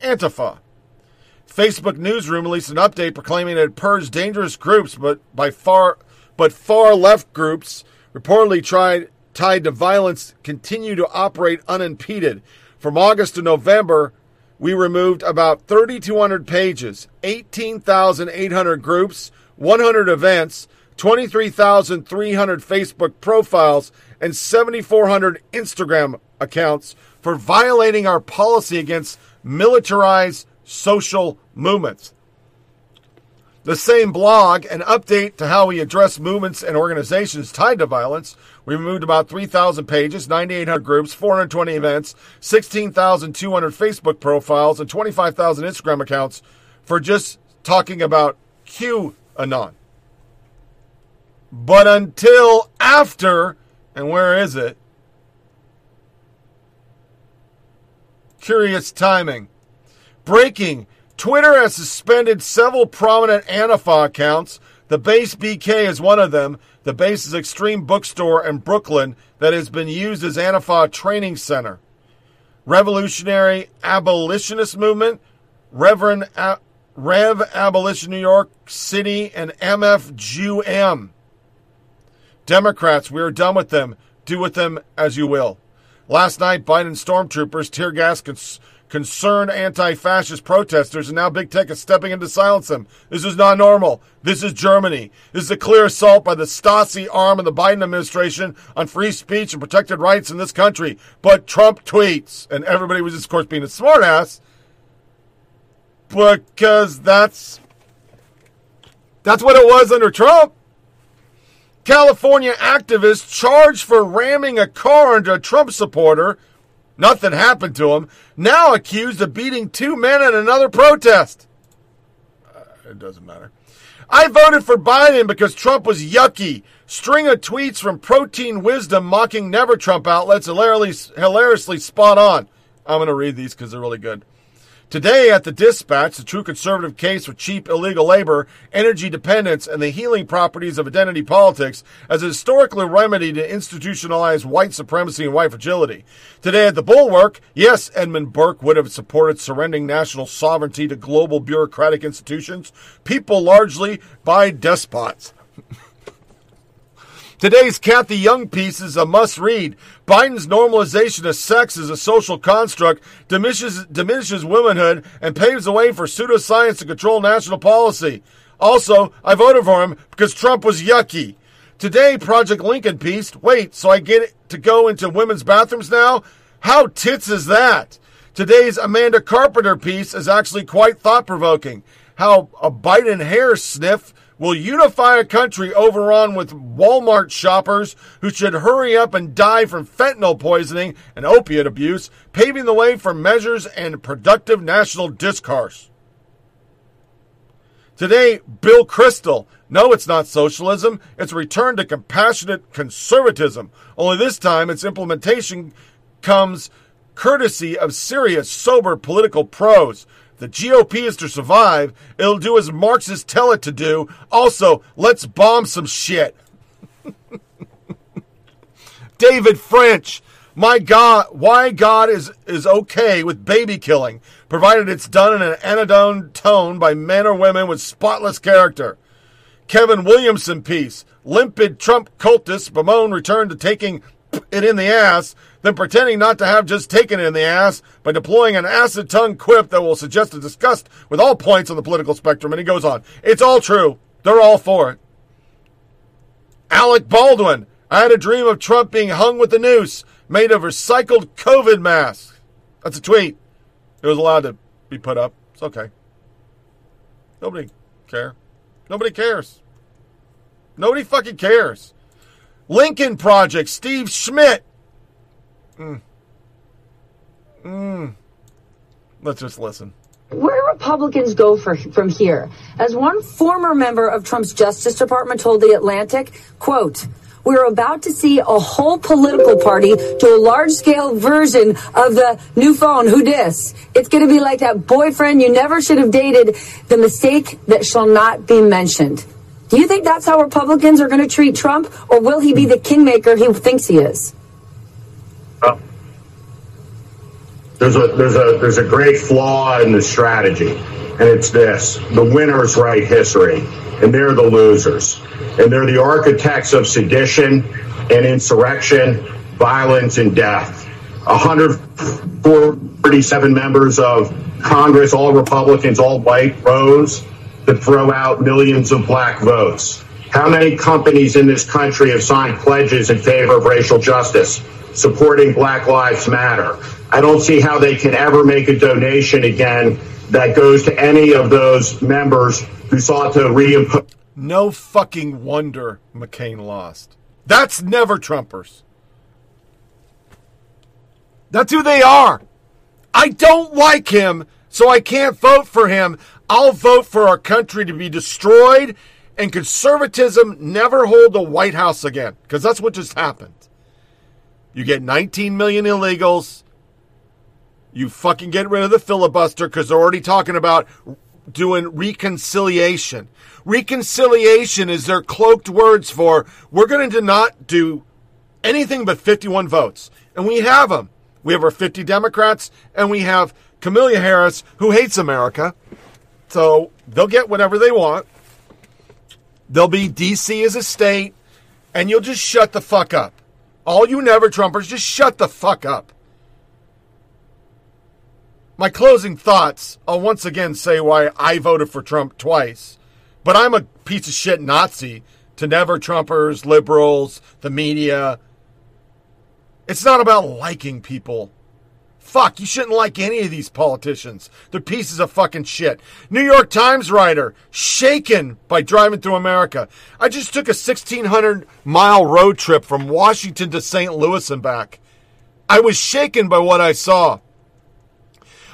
Antifa. Facebook newsroom released an update proclaiming it purged dangerous groups, but by far, but far left groups reportedly tried tied to violence continue to operate unimpeded. From August to November, we removed about 3,200 pages, 18,800 groups, 100 events, 23,300 Facebook profiles, and 7,400 Instagram accounts for violating our policy against militarized social movements. The same blog, an update to how we address movements and organizations tied to violence. We removed about 3,000 pages, 9,800 groups, 420 events, 16,200 Facebook profiles, and 25,000 Instagram accounts for just talking about QAnon. But until after, and where is it? Curious timing. Breaking. Twitter has suspended several prominent Antifa accounts. The Base BK is one of them. The Base is extreme bookstore in Brooklyn that has been used as Antifa training center. Revolutionary Abolitionist Movement, Reverend A- Rev Abolition New York City, and MFGM. Democrats, we are done with them. Do with them as you will. Last night, Biden stormtroopers tear gas cons- concerned anti-fascist protesters, and now big tech is stepping in to silence them. This is not normal. This is Germany. This is a clear assault by the Stasi arm of the Biden administration on free speech and protected rights in this country. But Trump tweets, and everybody was, of course, being a smartass because that's that's what it was under Trump. California activists charged for ramming a car into a Trump supporter. Nothing happened to him. Now accused of beating two men at another protest. Uh, it doesn't matter. I voted for Biden because Trump was yucky. String of tweets from Protein Wisdom mocking Never Trump outlets hilariously, hilariously spot on. I'm going to read these because they're really good. Today at the Dispatch, the true conservative case for cheap illegal labor, energy dependence, and the healing properties of identity politics as a historical remedy to institutionalize white supremacy and white fragility. Today at the Bulwark, yes, Edmund Burke would have supported surrendering national sovereignty to global bureaucratic institutions, people largely by despots. *laughs* Today's Cathy Young piece is a must read. Biden's normalization of sex as a social construct diminishes, diminishes womanhood and paves the way for pseudoscience to control national policy. Also, I voted for him because Trump was yucky. Today, Project Lincoln piece. Wait, so I get to go into women's bathrooms now? How tits is that? Today's Amanda Carpenter piece is actually quite thought provoking. How a Biden hair sniff will unify a country overrun with Walmart shoppers who should hurry up and die from fentanyl poisoning and opiate abuse, paving the way for measures and productive national discourse. Today, Bill Kristol. No, it's not socialism. It's a return to compassionate conservatism. Only this time, its implementation comes courtesy of serious, sober political pros. The GOP is to survive. It'll do as Marxists tell it to do. Also, let's bomb some shit. *laughs* David French. My God, why God is, is okay with baby killing, provided it's done in an anodyne tone by men or women with spotless character. Kevin Williamson piece. Limpid Trump cultists bemoan return to taking it in the ass, then pretending not to have just taken it in the ass by deploying an acid tongue quip that will suggest a disgust with all points on the political spectrum. And he goes on. It's all true. They're all for it. Alec Baldwin. I had a dream of Trump being hung with a noose made of recycled COVID masks. That's a tweet. It was allowed to be put up. It's okay. Nobody care. Nobody cares. Nobody fucking cares. Lincoln Project, Steve Schmidt. Mm. Mm. Let's just listen. Where Republicans go for, from here? As one former member of Trump's Justice Department told The Atlantic, quote, we're about to see a whole political party do a large scale version of the new phone, who dis? It's going to be like that boyfriend you never should have dated, the mistake that shall not be mentioned. Do you think that's how Republicans are going to treat Trump, or will he be the kingmaker he thinks he is? Well, there's a there's a there's a great flaw in the strategy, and it's this: the winners write history, and they're the losers, and they're the architects of sedition and insurrection, violence and death. 147 members of Congress, all Republicans, all white, rose to throw out millions of black votes. How many companies in this country have signed pledges in favor of racial justice, supporting Black Lives Matter? I don't see how they can ever make a donation again that goes to any of those members who sought to reimpose. No fucking wonder McCain lost. That's never Trumpers. That's who they are. I don't like him, so I can't vote for him. I'll vote for our country to be destroyed and conservatism never hold the White House again because that's what just happened. You get 19 million illegals. You fucking get rid of the filibuster because they're already talking about doing reconciliation. Reconciliation is their cloaked words for we're going to not do anything but 51 votes. And we have them. We have our 50 Democrats and we have Kamala Harris, who hates America. So they'll get whatever they want. They'll be DC as a state, and you'll just shut the fuck up. All you never Trumpers, just shut the fuck up. My closing thoughts I'll once again say why I voted for Trump twice, but I'm a piece of shit Nazi to never Trumpers, liberals, the media. It's not about liking people. Fuck, you shouldn't like any of these politicians. They're pieces of fucking shit. New York Times writer, shaken by driving through America. I just took a 1,600 mile road trip from Washington to St. Louis and back. I was shaken by what I saw.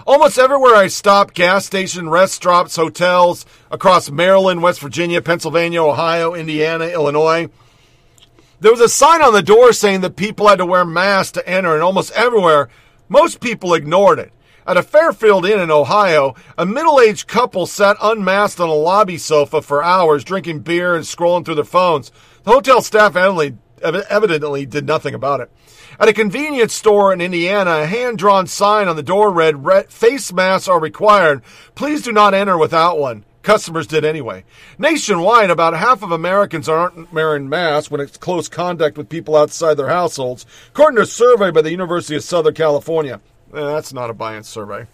Almost everywhere I stopped gas station, restaurants, hotels across Maryland, West Virginia, Pennsylvania, Ohio, Indiana, Illinois. There was a sign on the door saying that people had to wear masks to enter, and almost everywhere most people ignored it. At a Fairfield Inn in Ohio, a middle aged couple sat unmasked on a lobby sofa for hours, drinking beer and scrolling through their phones. The hotel staff evidently did nothing about it. At a convenience store in Indiana, a hand drawn sign on the door read, Face masks are required. Please do not enter without one. Customers did anyway. Nationwide, about half of Americans aren't wearing masks when it's close contact with people outside their households, according to a survey by the University of Southern California. Eh, that's not a bias survey.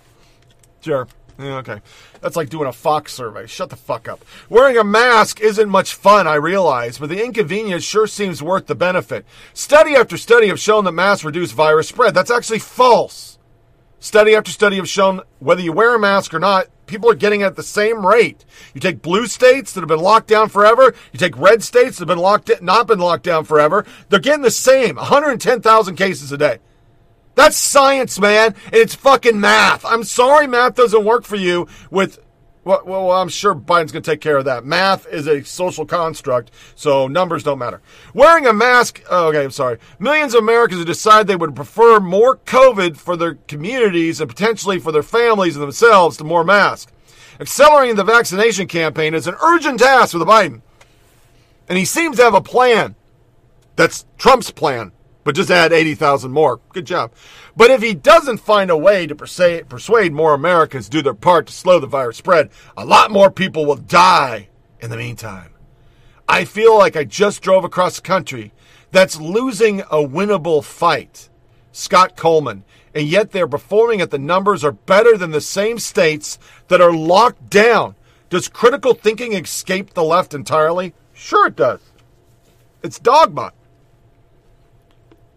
Sure. Yeah, okay. That's like doing a Fox survey. Shut the fuck up. Wearing a mask isn't much fun, I realize, but the inconvenience sure seems worth the benefit. Study after study have shown that masks reduce virus spread. That's actually false. Study after study have shown whether you wear a mask or not, people are getting at the same rate. You take blue states that have been locked down forever, you take red states that have been locked not been locked down forever, they're getting the same 110,000 cases a day. That's science, man, it's fucking math. I'm sorry math doesn't work for you with well, well, I'm sure Biden's going to take care of that. Math is a social construct, so numbers don't matter. Wearing a mask, oh, okay, I'm sorry. Millions of Americans have decided they would prefer more COVID for their communities and potentially for their families and themselves to more masks. Accelerating the vaccination campaign is an urgent task for the Biden. And he seems to have a plan. That's Trump's plan, but just add 80,000 more. Good job. But if he doesn't find a way to persuade, more Americans to do their part to slow the virus spread, a lot more people will die in the meantime. I feel like I just drove across the country that's losing a winnable fight. Scott Coleman. And yet they're performing at the numbers are better than the same states that are locked down. Does critical thinking escape the left entirely? Sure, it does. It's dogma.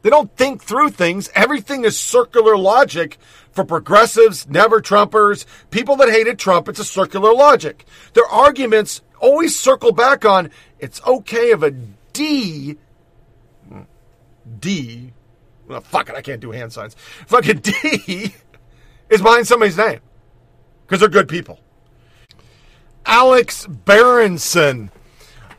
They don't think through things. Everything is circular logic for progressives, never Trumpers, people that hated Trump. It's a circular logic. Their arguments always circle back on it's okay if a D, D, well, fuck it, I can't do hand signs. Fucking *laughs* D is behind somebody's name. because they're good people. Alex Berenson.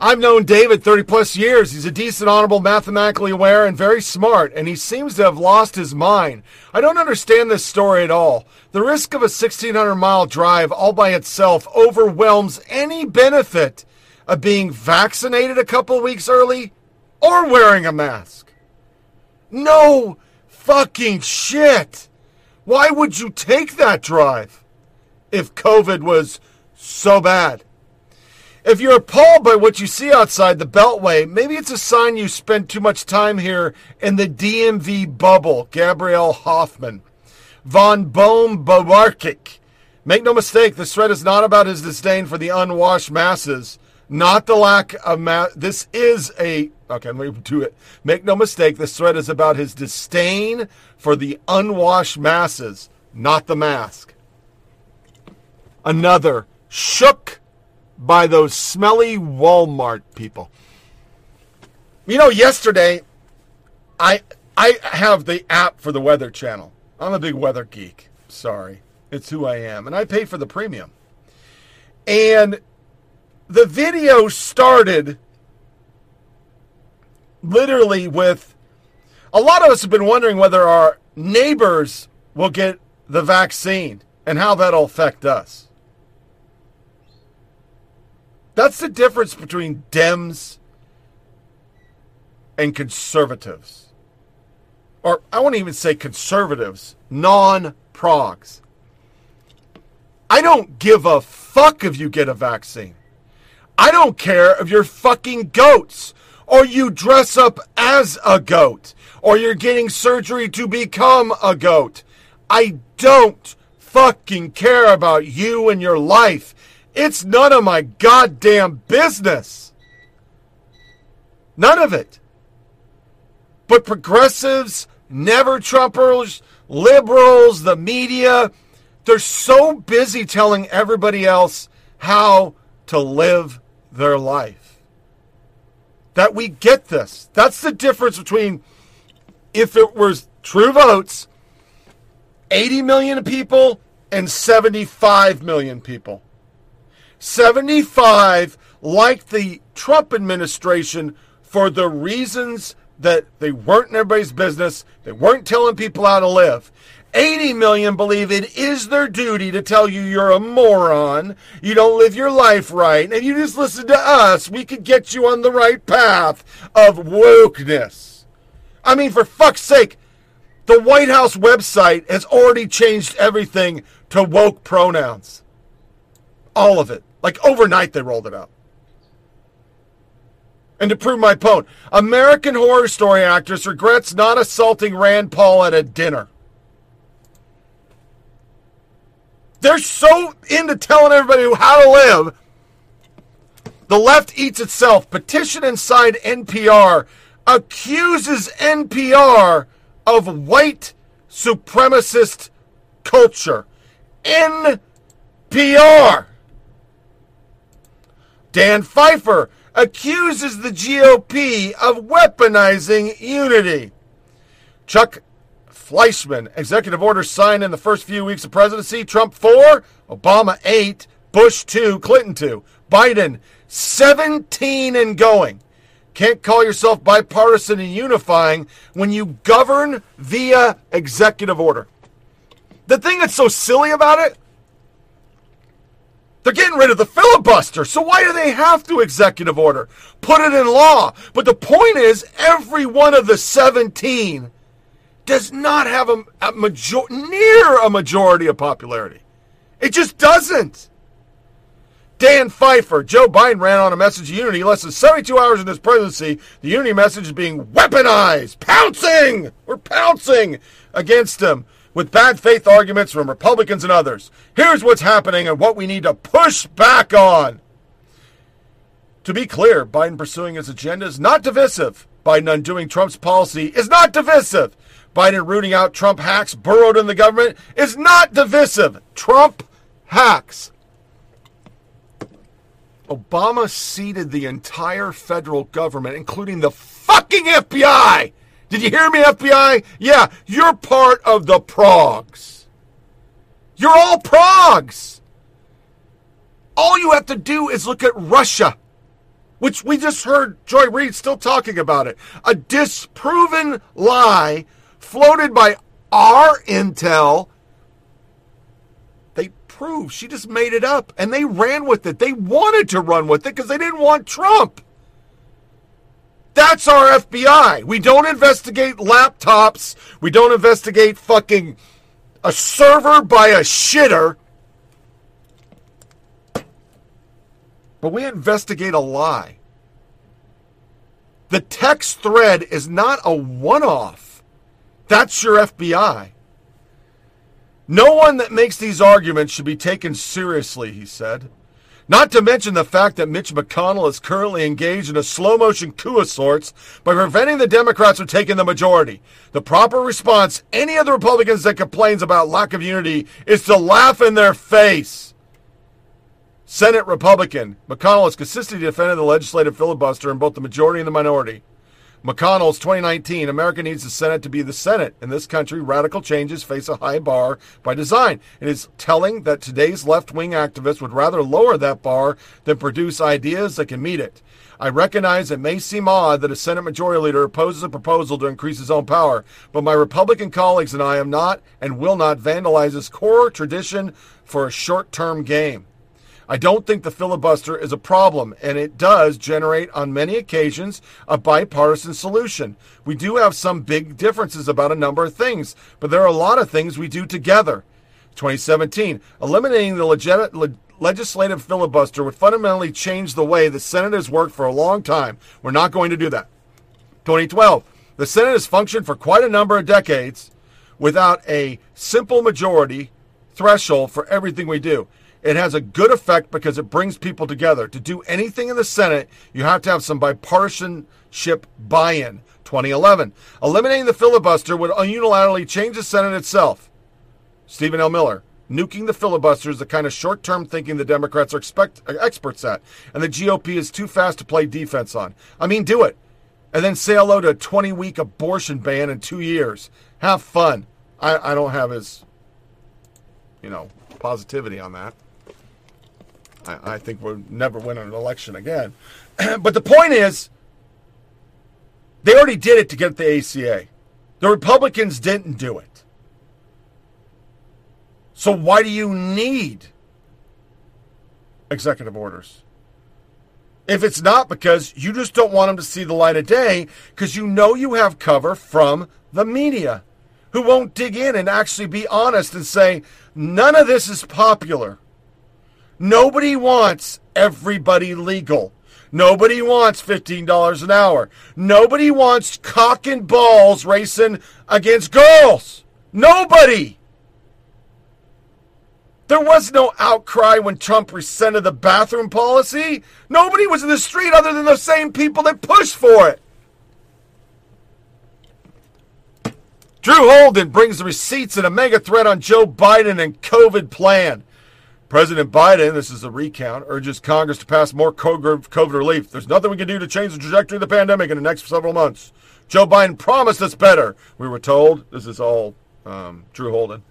I've known David 30 plus years. He's a decent, honorable, mathematically aware, and very smart, and he seems to have lost his mind. I don't understand this story at all. The risk of a 1,600 mile drive all by itself overwhelms any benefit of being vaccinated a couple weeks early or wearing a mask. No fucking shit. Why would you take that drive if COVID was so bad? If you're appalled by what you see outside the Beltway, maybe it's a sign you spent too much time here in the DMV bubble. Gabrielle Hoffman. Von Bohm Bowarkik. Make no mistake, this thread is not about his disdain for the unwashed masses, not the lack of ma- This is a. Okay, let me do it. Make no mistake, this thread is about his disdain for the unwashed masses, not the mask. Another shook by those smelly Walmart people. You know, yesterday I I have the app for the Weather Channel. I'm a big weather geek. Sorry. It's who I am. And I pay for the premium. And the video started literally with a lot of us have been wondering whether our neighbors will get the vaccine and how that'll affect us. That's the difference between Dems and conservatives. Or I won't even say conservatives, non progs. I don't give a fuck if you get a vaccine. I don't care if you're fucking goats or you dress up as a goat or you're getting surgery to become a goat. I don't fucking care about you and your life. It's none of my goddamn business. None of it. But progressives, never Trumpers, liberals, the media, they're so busy telling everybody else how to live their life that we get this. That's the difference between if it was true votes, 80 million people and 75 million people. 75 like the Trump administration for the reasons that they weren't in everybody's business, they weren't telling people how to live. 80 million believe it is their duty to tell you you're a moron, you don't live your life right, and you just listen to us, we could get you on the right path of wokeness. I mean, for fuck's sake, the White House website has already changed everything to woke pronouns. All of it. Like overnight, they rolled it out. And to prove my point, American Horror Story actress regrets not assaulting Rand Paul at a dinner. They're so into telling everybody how to live. The left eats itself. Petition inside NPR accuses NPR of white supremacist culture. NPR. Dan Pfeiffer accuses the GOP of weaponizing unity. Chuck Fleischmann, executive order signed in the first few weeks of presidency. Trump 4, Obama 8, Bush 2, Clinton 2, Biden 17 and going. Can't call yourself bipartisan and unifying when you govern via executive order. The thing that's so silly about it they're getting rid of the filibuster, so why do they have to executive order? Put it in law. But the point is, every one of the 17 does not have a, a major, near a majority of popularity. It just doesn't. Dan Pfeiffer, Joe Biden ran on a message of unity less than 72 hours in his presidency. The unity message is being weaponized. Pouncing! We're pouncing against him with bad faith arguments from Republicans and others. Here's what's happening and what we need to push back on. To be clear, Biden pursuing his agenda is not divisive. Biden undoing Trump's policy is not divisive. Biden rooting out Trump hacks burrowed in the government is not divisive. Trump hacks. Obama seated the entire federal government, including the fucking FBI, did you hear me, FBI? Yeah, you're part of the progs. You're all progs. All you have to do is look at Russia, which we just heard Joy Reid still talking about it. A disproven lie floated by our intel. They proved she just made it up and they ran with it. They wanted to run with it because they didn't want Trump. That's our FBI. We don't investigate laptops. We don't investigate fucking a server by a shitter. But we investigate a lie. The text thread is not a one off. That's your FBI. No one that makes these arguments should be taken seriously, he said. Not to mention the fact that Mitch McConnell is currently engaged in a slow motion coup of sorts by preventing the Democrats from taking the majority. The proper response, any of the Republicans that complains about lack of unity, is to laugh in their face. Senate Republican McConnell has consistently defended the legislative filibuster in both the majority and the minority. McConnell's 2019 America needs the Senate to be the Senate. In this country, radical changes face a high bar by design. It is telling that today's left wing activists would rather lower that bar than produce ideas that can meet it. I recognize it may seem odd that a Senate Majority Leader opposes a proposal to increase his own power, but my Republican colleagues and I am not and will not vandalize this core tradition for a short term game. I don't think the filibuster is a problem, and it does generate, on many occasions, a bipartisan solution. We do have some big differences about a number of things, but there are a lot of things we do together. 2017, eliminating the legit, le- legislative filibuster would fundamentally change the way the Senate has worked for a long time. We're not going to do that. 2012, the Senate has functioned for quite a number of decades without a simple majority threshold for everything we do. It has a good effect because it brings people together. To do anything in the Senate, you have to have some bipartisanship buy in. 2011. Eliminating the filibuster would unilaterally change the Senate itself. Stephen L. Miller. Nuking the filibuster is the kind of short term thinking the Democrats are expect, uh, experts at, and the GOP is too fast to play defense on. I mean, do it. And then say hello to a 20 week abortion ban in two years. Have fun. I, I don't have his, you know, positivity on that. I, I think we'll never win an election again. *clears throat* but the point is, they already did it to get the ACA. The Republicans didn't do it. So why do you need executive orders? If it's not because you just don't want them to see the light of day, because you know you have cover from the media who won't dig in and actually be honest and say, none of this is popular. Nobody wants everybody legal. Nobody wants $15 an hour. Nobody wants cock and balls racing against girls. Nobody. There was no outcry when Trump rescinded the bathroom policy. Nobody was in the street other than the same people that pushed for it. Drew Holden brings the receipts and a mega threat on Joe Biden and COVID plan. President Biden, this is a recount, urges Congress to pass more COVID relief. There's nothing we can do to change the trajectory of the pandemic in the next several months. Joe Biden promised us better. We were told, this is all um, Drew Holden,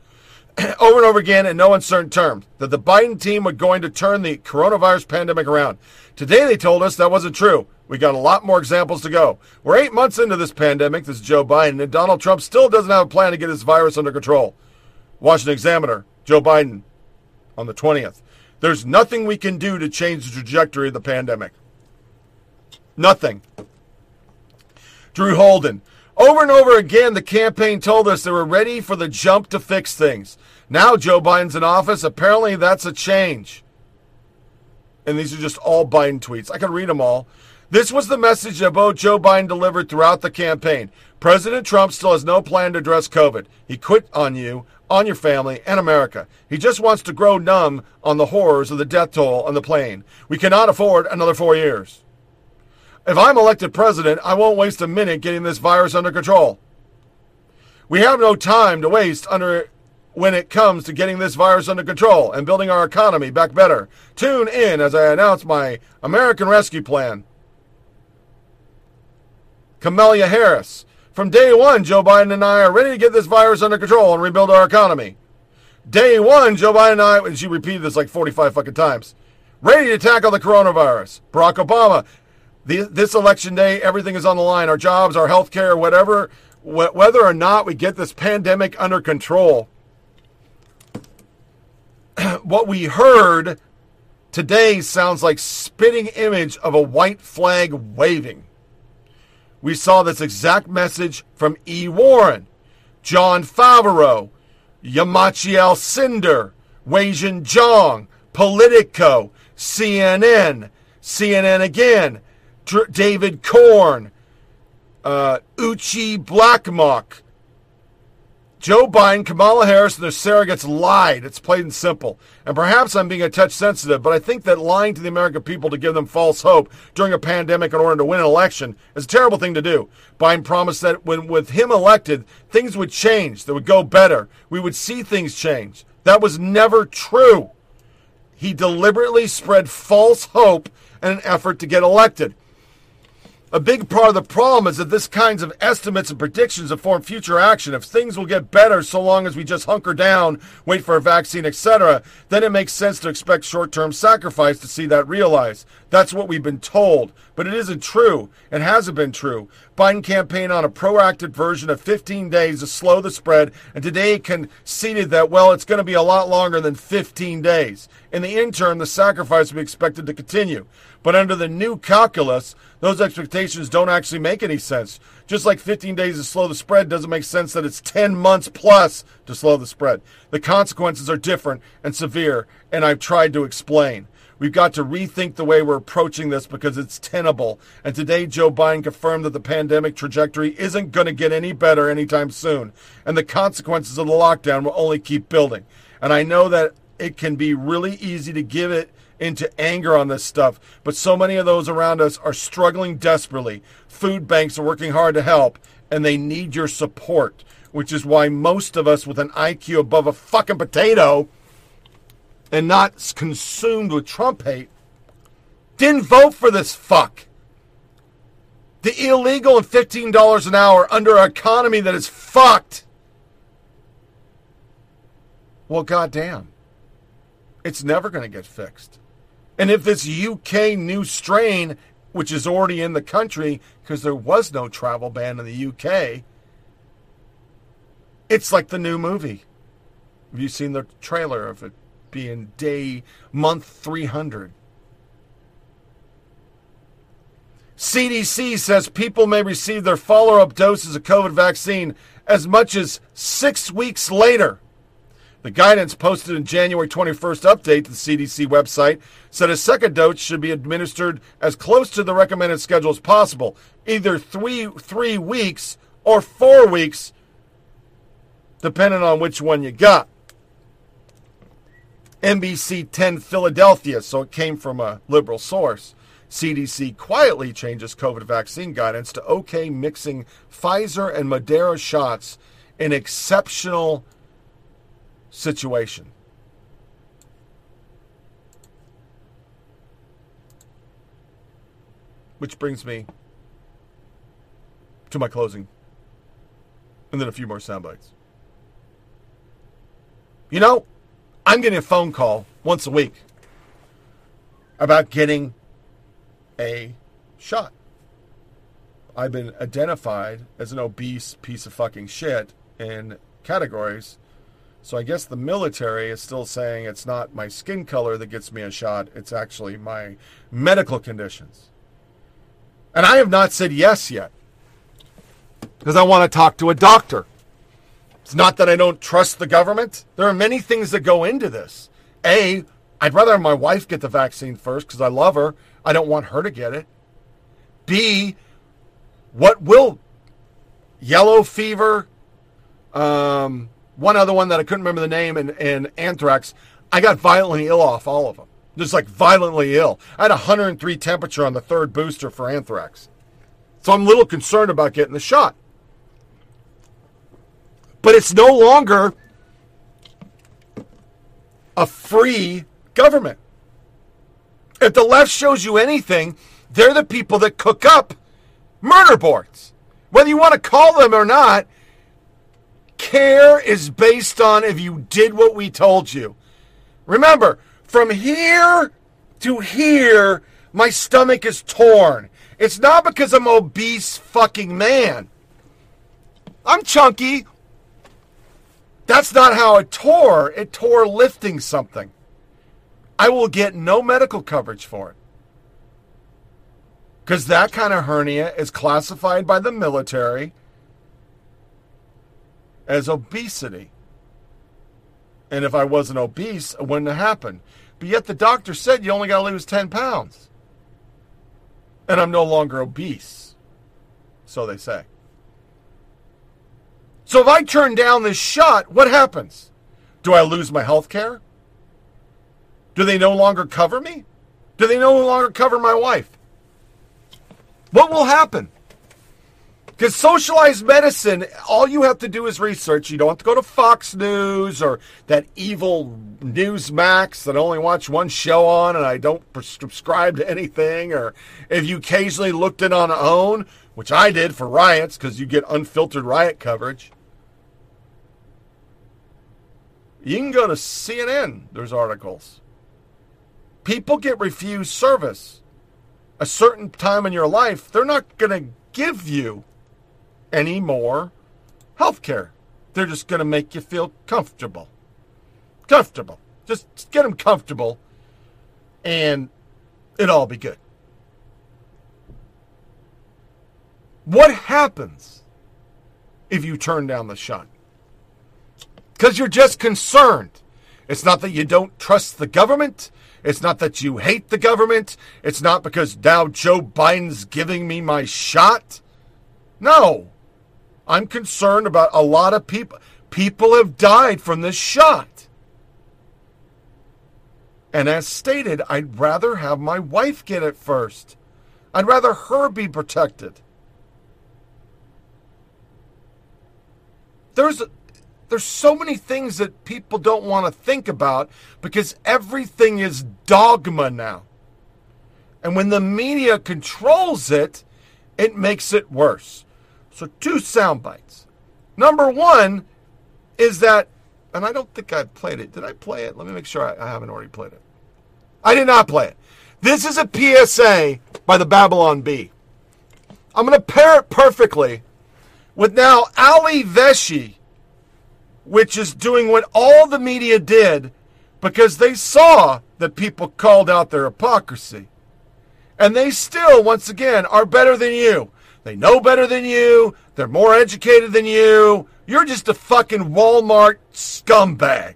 *clears throat* over and over again in no uncertain terms, that the Biden team was going to turn the coronavirus pandemic around. Today they told us that wasn't true. We got a lot more examples to go. We're eight months into this pandemic, this is Joe Biden, and Donald Trump still doesn't have a plan to get this virus under control. Washington Examiner, Joe Biden, on the 20th. There's nothing we can do to change the trajectory of the pandemic. Nothing. Drew Holden. Over and over again, the campaign told us they were ready for the jump to fix things. Now Joe Biden's in office. Apparently, that's a change. And these are just all Biden tweets. I can read them all. This was the message that both Joe Biden delivered throughout the campaign. President Trump still has no plan to address COVID. He quit on you on your family and America. He just wants to grow numb on the horrors of the death toll on the plane. We cannot afford another four years. If I'm elected president, I won't waste a minute getting this virus under control. We have no time to waste under when it comes to getting this virus under control and building our economy back better. Tune in as I announce my American Rescue Plan. Kamala Harris, from day one, Joe Biden and I are ready to get this virus under control and rebuild our economy. Day one, Joe Biden and I, and she repeated this like 45 fucking times. ready to tackle the coronavirus. Barack Obama, the, this election day, everything is on the line our jobs, our health care, whatever, wh- whether or not we get this pandemic under control. *clears throat* what we heard today sounds like spitting image of a white flag waving. We saw this exact message from E. Warren, Jon Favreau, Yamiche Alcindor, Weijia Jiang, Politico, CNN, CNN again, Dr- David Corn, uh, Uché Blackstock, Joe Biden, Kamala Harris, and their surrogates lied. It's plain and simple. And perhaps I'm being a touch sensitive, but I think that lying to the American people to give them false hope during a pandemic in order to win an election is a terrible thing to do. Biden promised that when with him elected, things would change, that would go better. We would see things change. That was never true. He deliberately spread false hope in an effort to get elected. A big part of the problem is that this kinds of estimates and predictions inform future action. If things will get better so long as we just hunker down, wait for a vaccine, etc., then it makes sense to expect short-term sacrifice to see that realized. That's what we've been told, but it isn't true. It hasn't been true. Biden campaigned on a proactive version of 15 days to slow the spread, and today conceded that well, it's going to be a lot longer than 15 days. In the interim, the sacrifice will be expected to continue. But under the new calculus, those expectations don't actually make any sense. Just like 15 days to slow the spread doesn't make sense that it's 10 months plus to slow the spread. The consequences are different and severe, and I've tried to explain. We've got to rethink the way we're approaching this because it's tenable. And today, Joe Biden confirmed that the pandemic trajectory isn't going to get any better anytime soon. And the consequences of the lockdown will only keep building. And I know that it can be really easy to give it into anger on this stuff, but so many of those around us are struggling desperately. Food banks are working hard to help, and they need your support, which is why most of us with an IQ above a fucking potato and not consumed with Trump hate didn't vote for this fuck. The illegal and $15 an hour under an economy that is fucked. Well, goddamn. It's never going to get fixed. And if this UK new strain, which is already in the country because there was no travel ban in the UK, it's like the new movie. Have you seen the trailer of it being day month 300? CDC says people may receive their follow up doses of COVID vaccine as much as six weeks later. The guidance posted in January 21st update to the CDC website said a second dose should be administered as close to the recommended schedule as possible, either three three weeks or four weeks, depending on which one you got. NBC 10 Philadelphia, so it came from a liberal source. CDC quietly changes COVID vaccine guidance to okay mixing Pfizer and Moderna shots in exceptional situation. Which brings me to my closing, and then a few more sound bites. You know, I'm getting a phone call once a week about getting a shot. I've been identified as an obese piece of fucking shit in categories so I guess the military is still saying it's not my skin color that gets me a shot, it's actually my medical conditions. And I have not said yes yet because I want to talk to a doctor. It's not that I don't trust the government. There are many things that go into this. A, I'd rather have my wife get the vaccine first because I love her. I don't want her to get it. B, what will yellow fever, um, one other one that I couldn't remember the name, and, and anthrax. I got violently ill off all of them. Just like violently ill. I had 103 temperature on the third booster for anthrax. So I'm a little concerned about getting the shot. But it's no longer a free government. If the left shows you anything, they're the people that cook up murder boards. Whether you want to call them or not, care is based on if you did what we told you. Remember, from here to here, my stomach is torn. It's not because I'm obese fucking man. I'm chunky. That's not how it tore. It tore lifting something. I will get no medical coverage for it. Because that kind of hernia is classified by the military as obesity. And if I wasn't obese, it wouldn't have happened. But yet the doctor said you only got to lose 10 pounds. And I'm no longer obese. So they say. So if I turn down this shot, what happens? Do I lose my health care? Do they no longer cover me? Do they no longer cover my wife? What will happen? Because socialized medicine, all you have to do is research. You don't have to go to Fox News or that evil Newsmax that I only watch one show on and I don't subscribe to anything. Or if you occasionally looked in on OWN, which I did for riots because you get unfiltered riot coverage. You can go to CNN, there's articles. People get refused service. A certain time in your life, they're not going to give you any more health care. They're just going to make you feel comfortable. Comfortable. Just get them comfortable and it'll all be good. What happens if you turn down the shot? because you're just concerned. It's not that you don't trust the government. It's not that you hate the government. It's not because now Joe Biden's giving me my shot. No. I'm concerned about a lot of people. People have died from this shot. And as stated, I'd rather have my wife get it first. I'd rather her be protected. There's there's so many things that people don't want to think about because everything is dogma now. And when the media controls it, it makes it worse. So, two sound bites. Number one is that, and I don't think I played it. Did I play it? Let me make sure I, I haven't already played it. I did not play it. This is a PSA by the Babylon Bee. I'm going to pair it perfectly with now Ali Velshi which is doing what all the media did because they saw that people called out their hypocrisy. And they still, once again, are better than you. They know better than you. They're more educated than you. You're just a fucking Walmart scumbag.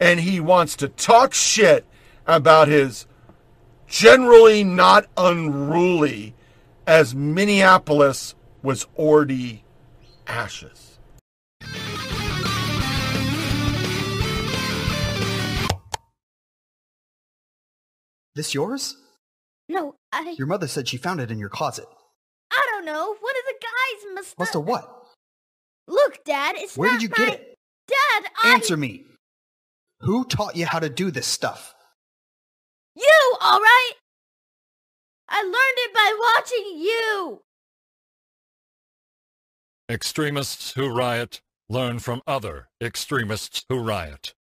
And he wants to talk shit about his generally not unruly as Minneapolis was already ashes. This yours? No, I. Your mother said she found it in your closet. I don't know. One of the guys must. Must have what? Look, Dad, it's Where not did you my... get it? Dad, I. Answer me. Who taught you how to do this stuff? You, all right? I learned it by watching you. Extremists who riot learn from other extremists who riot.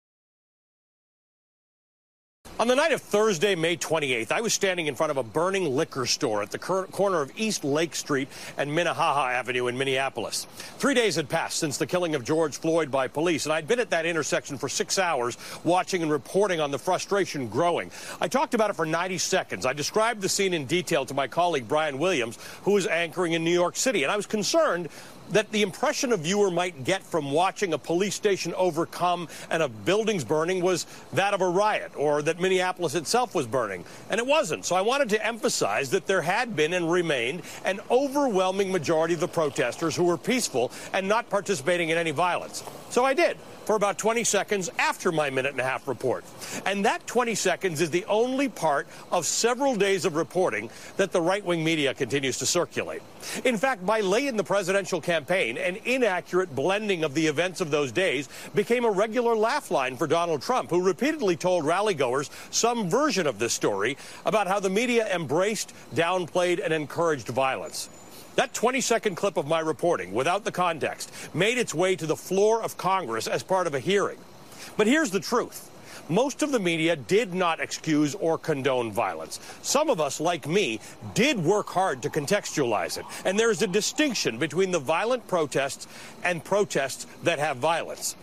On the night of Thursday, May 28th, I was standing in front of a burning liquor store at the corner of East Lake Street and Minnehaha Avenue in Minneapolis. Three days had passed since the killing of George Floyd by police, and I'd been at that intersection for six hours watching and reporting on the frustration growing. I talked about it for 90 seconds. I described the scene in detail to my colleague Brian Williams, who was anchoring in New York City, and I was concerned that the impression a viewer might get from watching a police station overcome and of buildings burning was that of a riot or that Minneapolis itself was burning. And it wasn't. So I wanted to emphasize that there had been and remained an overwhelming majority of the protesters who were peaceful and not participating in any violence. So I did for about 20 seconds after my minute and a half report. And that 20 seconds is the only part of several days of reporting that the right wing media continues to circulate. In fact, by late in the presidential campaign, an inaccurate blending of the events of those days became a regular laugh line for Donald Trump, who repeatedly told rallygoers some version of this story about how the media embraced, downplayed, and encouraged violence. That 20 second clip of my reporting, without the context, made its way to the floor of Congress as part of a hearing. But here's the truth. most of the media did not excuse or condone violence. Some of us, like me, did work hard to contextualize it. And there is a distinction between the violent protests and protests that have violence.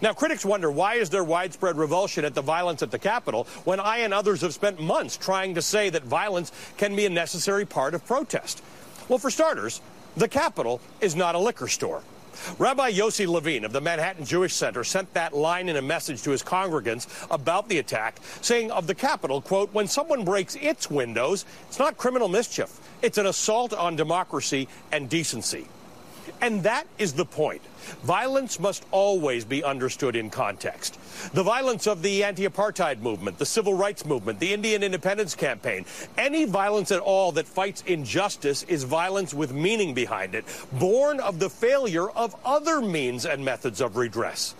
Now, critics wonder why is there widespread revulsion at the violence at the Capitol when I and others have spent months trying to say that violence can be a necessary part of protest. Well, for starters, the Capitol is not a liquor store. Rabbi Yossi Levine of the Manhattan Jewish Center sent that line in a message to his congregants about the attack, saying of the Capitol, quote, when someone breaks its windows, it's not criminal mischief. It's an assault on democracy and decency. And that is the point. Violence must always be understood in context. The violence of the anti apartheid movement, the civil rights movement, the Indian independence campaign, any violence at all that fights injustice is violence with meaning behind it, born of the failure of other means and methods of redress.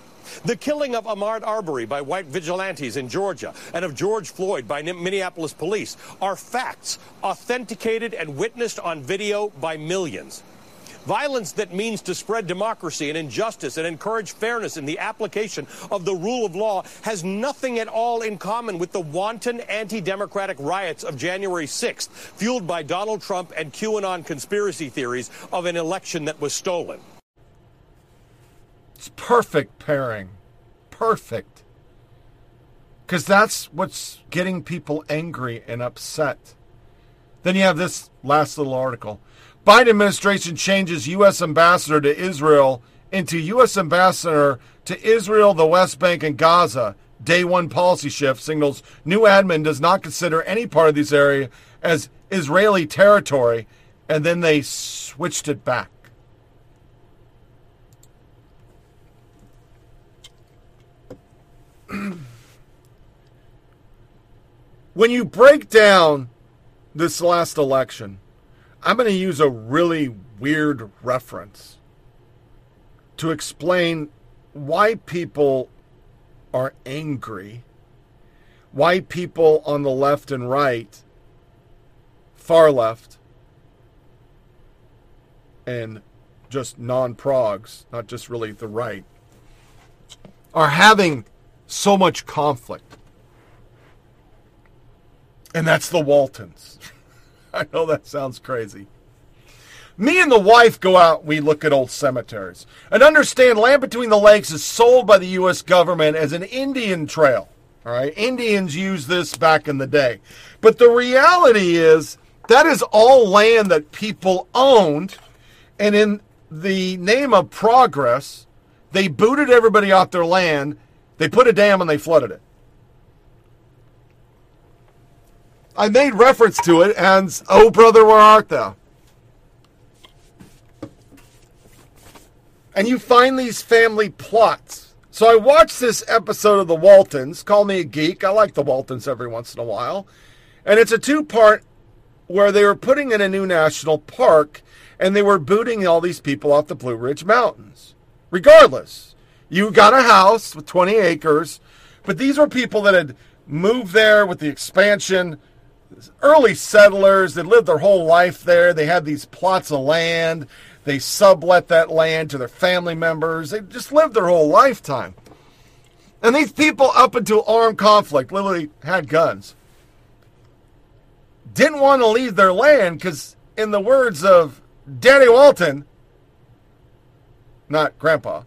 The killing of Ahmaud Arbery by white vigilantes in Georgia and of George Floyd by Minneapolis police are facts authenticated and witnessed on video by millions. Violence that means to spread democracy and injustice and encourage fairness in the application of the rule of law has nothing at all in common with the wanton anti democratic riots of January 6th, fueled by Donald Trump and QAnon conspiracy theories of an election that was stolen. It's perfect pairing. Perfect. Because that's what's getting people angry and upset. Then you have this last little article. Biden administration changes U.S. ambassador to Israel into U.S. ambassador to Israel, the West Bank, and Gaza. Day one policy shift signals new admin does not consider any part of this area as Israeli territory, and then they switched it back. *clears throat* when you break down this last election, I'm going to use a really weird reference to explain why people are angry, why people on the left and right, far left, and just non progs, not just really the right, are having so much conflict. And that's the Waltons. *laughs* *laughs* I know that sounds crazy. Me and the wife go out, we look at old cemeteries. And understand Land Between the Lakes is sold by the U.S. government as an Indian trail. All right, Indians used this back in the day. But the reality is that is all land that people owned. And in the name of progress, they booted everybody off their land, they put a dam, and they flooded it. I made reference to it and Oh brother, where art thou? And you find these family plots. So I watched this episode of The Waltons. Call me a geek. I like The Waltons every once in a while. And it's a two part where they were putting in a new national park and they were booting all these people off the Blue Ridge Mountains. Regardless, you got a house with 20 acres, but these were people that had moved there with the expansion early settlers that lived their whole life there. They had these plots of land. They sublet that land to their family members. They just lived their whole lifetime. And these people, up until armed conflict, literally had guns. Didn't want to leave their land because, in the words of Daddy Walton, not Grandpa,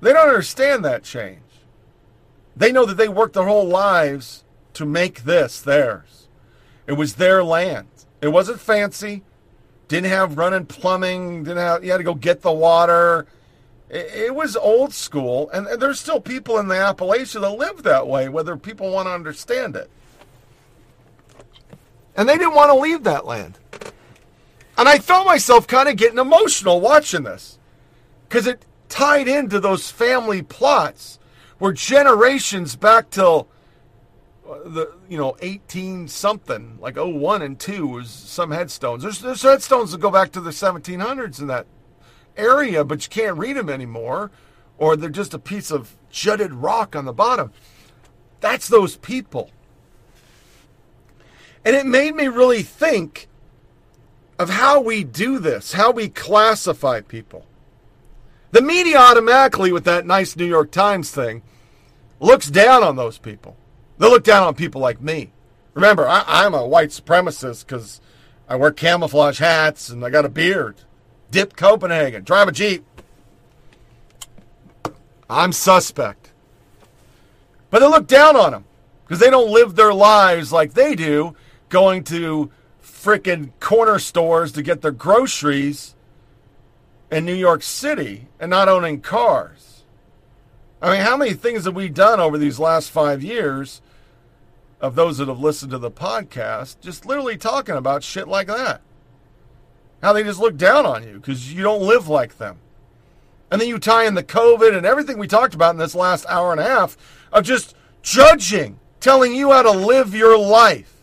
they don't understand that change. They know that they worked their whole lives to make this theirs. It was their land. It wasn't fancy. Didn't have running plumbing. Didn't have. You had to go get the water. It, it was old school, and there's still people in the Appalachia that live that way, whether people want to understand it. And they didn't want to leave that land. And I felt myself kind of getting emotional watching this because it tied into those family plots where generations back till the you know 18 something like 01 and 2 was some headstones. There's, there's headstones that go back to the 1700s in that area but you can't read them anymore or they're just a piece of jutted rock on the bottom. That's those people. And it made me really think of how we do this how we classify people. The media automatically with that nice new york times thing looks down on those people. They look down on people like me. Remember, I, I'm a white supremacist because I wear camouflage hats and I got a beard. Dip Copenhagen, drive a Jeep. I'm suspect. But they look down on them because they don't live their lives like they do, going to frickin' corner stores to get their groceries in New York City and not owning cars. I mean, how many things have we done over these last five years of those that have listened to the podcast just literally talking about shit like that? How they just look down on you because you don't live like them. And then you tie in the COVID and everything we talked about in this last hour and a half of just judging, telling you how to live your life.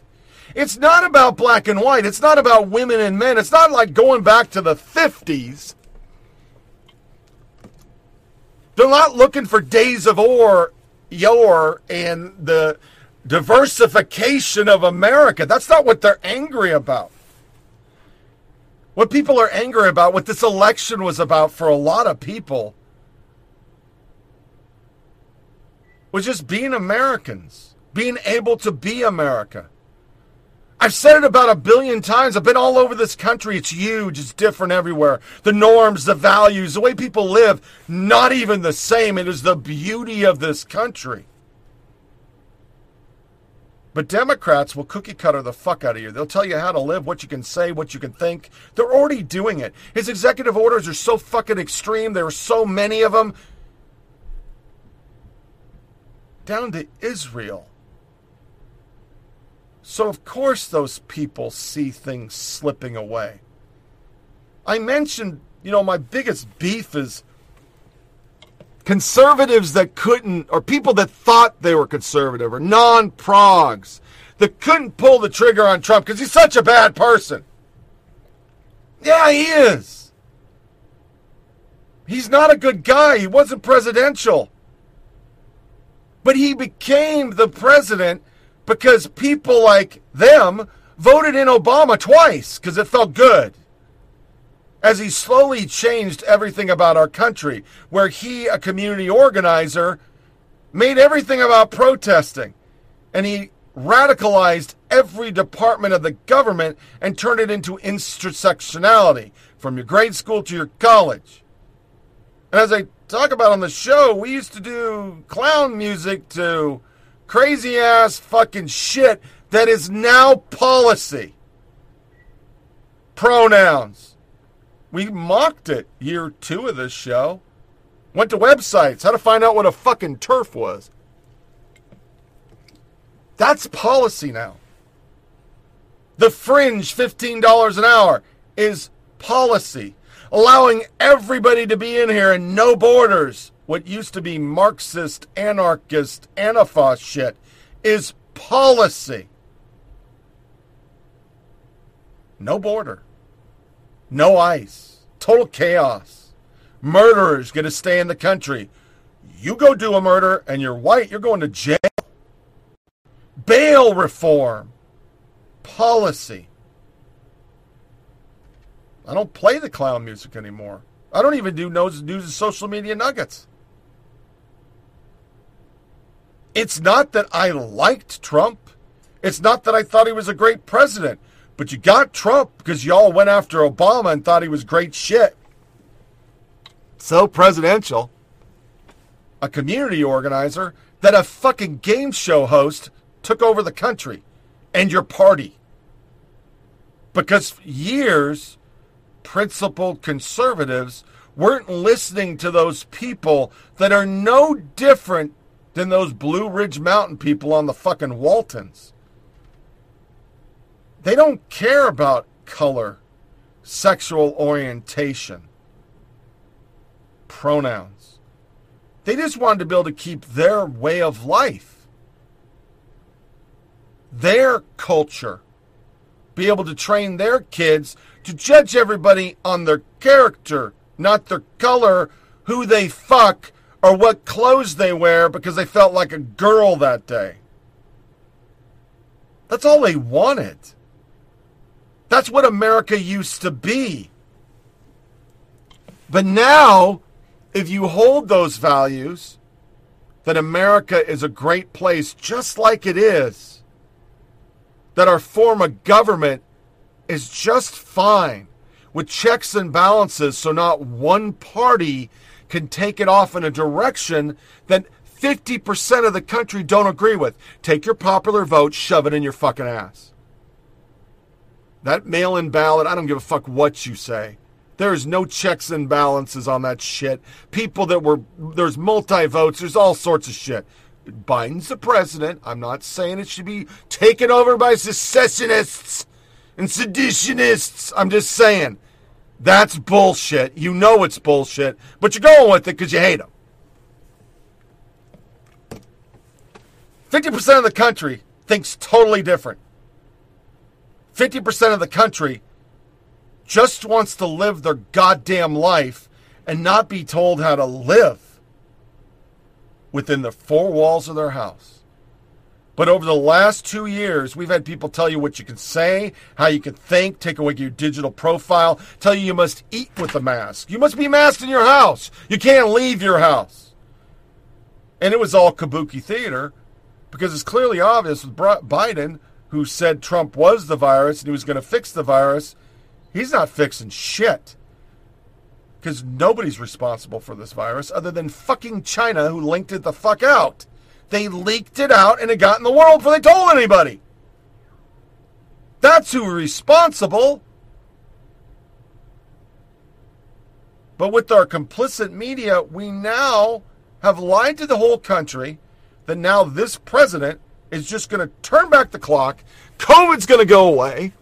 It's not about black and white. It's not about women and men. It's not like going back to the 50s. They're not looking for days of ore, yore, and the diversification of America. That's not what they're angry about. What people are angry about, what this election was about for a lot of people, was just being Americans, being able to be America. I've said it about a billion times. I've been all over this country. It's huge. It's different everywhere. The norms, the values, the way people live, not even the same. It is the beauty of this country. But Democrats will cookie cutter the fuck out of you. They'll tell you how to live, what you can say, what you can think. They're already doing it. His executive orders are so fucking extreme. There are so many of them. Down to Israel. So, of course, those people see things slipping away. I mentioned, you know, my biggest beef is conservatives that couldn't, or people that thought they were conservative, or non progs that couldn't pull the trigger on Trump because he's such a bad person. Yeah, he is. He's not a good guy. He wasn't presidential. But he became the president because people like them voted in Obama twice because it felt good as he slowly changed everything about our country, where he, a community organizer, made everything about protesting. And he radicalized every department of the government and turned it into intersectionality, from your grade school to your college. And as I talk about on the show, we used to do clown music to crazy ass fucking shit that is now policy. Pronouns we mocked it year two of this show. Went to websites, how to find out what a fucking TERF was. That's policy now. The fringe, $15 an hour, is policy. Allowing everybody to be in here and no borders, what used to be Marxist, anarchist, Antifa shit, is policy. No border. No ice. Total chaos. Murderers going to stay in the country. You go do a murder and you're white, you're going to jail. Bail reform. Policy. I don't play the clown music anymore. I don't even do news, news and social media nuggets. It's not that I liked Trump. It's not that I thought he was a great president. But you got Trump because y'all went after Obama and thought he was great shit. So presidential. A community organizer that a fucking game show host took over the country and your party. Because for years, principled conservatives weren't listening to those people that are no different than those Blue Ridge Mountain people on the fucking Waltons. They don't care about color, sexual orientation, pronouns. They just wanted to be able to keep their way of life, their culture, be able to train their kids to judge everybody on their character, not their color, who they fuck, or what clothes they wear because they felt like a girl that day. That's all they wanted. That's what America used to be. But now, if you hold those values that America is a great place, just like it is, that our form of government is just fine with checks and balances so not one party can take it off in a direction that 50% of the country don't agree with. Take your popular vote, shove it in your fucking ass. That mail in ballot, I don't give a fuck what you say. There's no checks and balances on that shit. People that were, there's multi votes, there's all sorts of shit. Biden's the president. I'm not saying it should be taken over by secessionists and seditionists. I'm just saying that's bullshit. You know it's bullshit, but you're going with it because you hate them. 50% of the country thinks totally different. 50% of the country just wants to live their goddamn life and not be told how to live within the four walls of their house. But over the last two years, we've had people tell you what you can say, how you can think, take away your digital profile, tell you you must eat with a mask. You must be masked in your house. You can't leave your house. And it was all kabuki theater because it's clearly obvious with Biden, who said Trump was the virus and he was going to fix the virus, he's not fixing shit. Because nobody's responsible for this virus other than fucking China, who linked it the fuck out. They leaked it out and it got in the world before they told anybody. That's who's responsible. But with our complicit media, we now have lied to the whole country that now this president is just going to turn back the clock. COVID's going to go away.